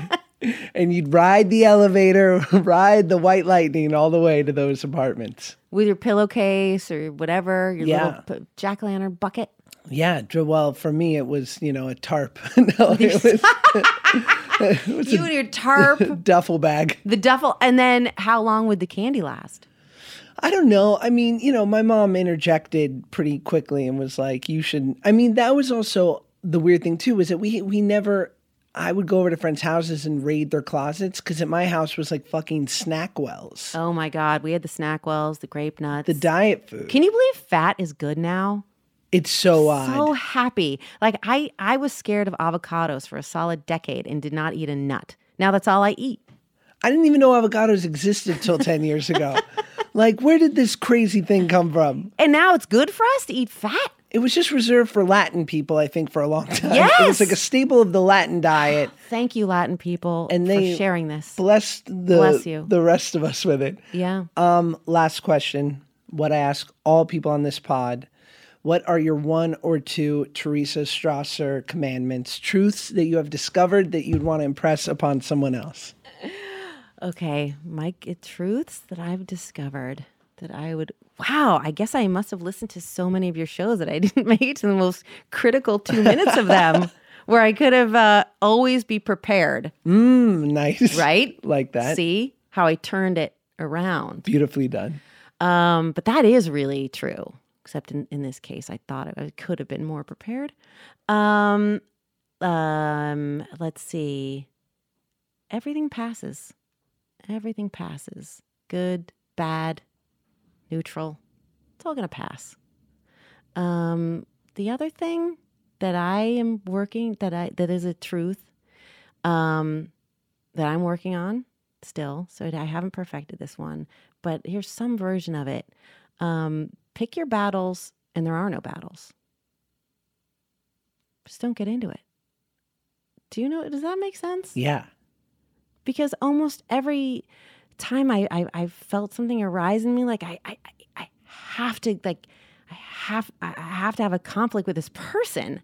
And you'd ride the elevator, <laughs> ride the white lightning all the way to those apartments. With your pillowcase or whatever, your Yeah. little jack o' lantern bucket. Yeah, well, for me it was you know a tarp. <laughs> no, <laughs> <laughs> it was You and your tarp, duffel bag. the duffel, and then how long would the candy last? I don't know. I mean, you know, my mom interjected pretty quickly and was like, "You should." I mean, that was also the weird thing too. Was that we we never. I would go over to friends' houses and raid their closets because at my house was like fucking SnackWell's, Oh my God, we had the SnackWell's, the grape nuts. the diet food. Can you believe fat is good now? It's so odd. So happy. Like I, I was scared of avocados for a solid decade and did not eat a nut. Now that's all I eat. I didn't even know avocados existed till ten years ago. <laughs> like, where did this crazy thing come from? And now it's good for us to eat fat. It was just reserved for Latin people, I think, for a long <laughs> time. Yes! It was like a staple of the Latin diet. <gasps> Thank you, Latin people, And they- for sharing this. Blessed the Bless you. the rest of us with it. Yeah. Um, last question. What I ask all people on this pod. What are your one or two Teresa Strasser commandments, truths that you have discovered that you'd want to impress upon someone else? Okay, Mike, truths that I've discovered that I would. Wow, I guess I must have listened to so many of your shows that I <laughs> didn't make it to the most critical two minutes of them, <laughs> where I could have uh, always be prepared. Mm, nice. Right? <laughs> like that. See how I turned it around. Beautifully done. Um, but that is really true. Except in, in this case, I thought I could have been more prepared. Um, um, let's see. Everything passes. Everything passes. Good, bad, neutral. It's all gonna pass. Um, the other thing that I am working that I that is a truth, um, that I'm working on still. So I haven't perfected this one, but here's some version of it. Um, pick your battles, and there are no battles. Just don't get into it. Do you know? Does that make sense? Yeah. Because almost every time I I, I felt something arise in me, like I, I I- have to like I have I have to have a conflict with this person.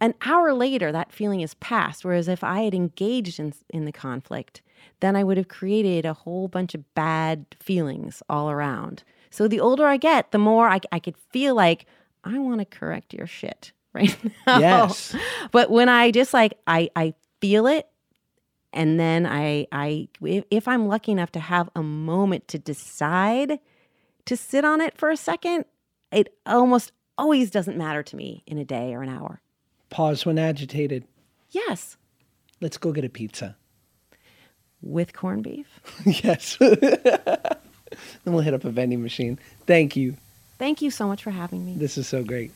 An hour later, that feeling is past. Whereas if I had engaged in in the conflict, then I would have created a whole bunch of bad feelings all around. So the older I get, the more I, I could feel like I want to correct your shit <laughs> right now. Yes. But when I just like I I feel it and then I I if, if I'm lucky enough to have a moment to decide to sit on it for a second, it almost always doesn't matter to me in a day or an hour. Pause when agitated. Yes, Let's go get a pizza. with corned beef. <laughs> yes. <laughs> then we'll hit up a vending machine. Thank you. Thank you so much for having me. This is so great.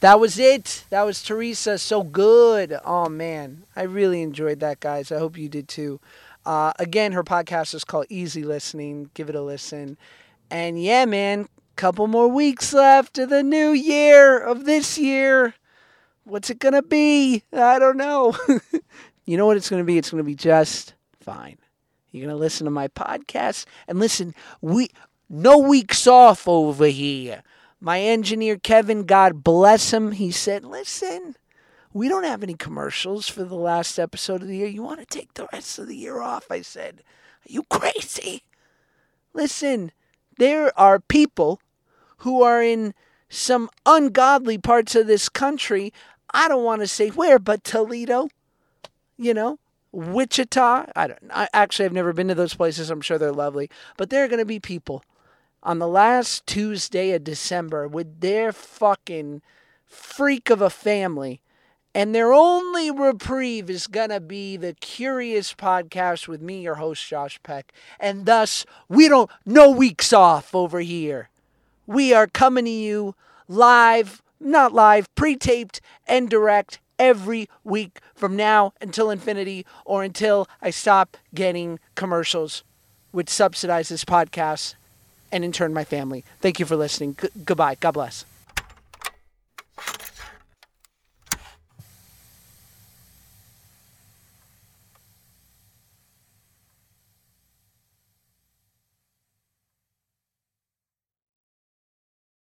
That was it. That was Teresa. So good. Oh, man. I really enjoyed that, guys. I hope you did too. Uh, again, her podcast is called Easy Listening. Give it a listen. And yeah, man, couple more weeks left of the new year of this year. What's it going to be? I don't know. <laughs> you know what it's going to be? It's going to be just fine. You're going to listen to my podcast and listen, we no weeks off over here. My engineer Kevin, God bless him, he said, "Listen, we don't have any commercials for the last episode of the year. You want to take the rest of the year off?" I said, "Are you crazy?" Listen, there are people who are in some ungodly parts of this country. I don't want to say where, but Toledo, you know, Wichita. I don't. I actually have never been to those places. I'm sure they're lovely, but there are going to be people on the last Tuesday of December with their fucking freak of a family. And their only reprieve is going to be the Curious podcast with me, your host, Josh Peck. And thus, we don't, no weeks off over here. We are coming to you live, not live, pre taped and direct every week from now until infinity or until I stop getting commercials which subsidize this podcast and in turn my family. Thank you for listening. G- goodbye. God bless.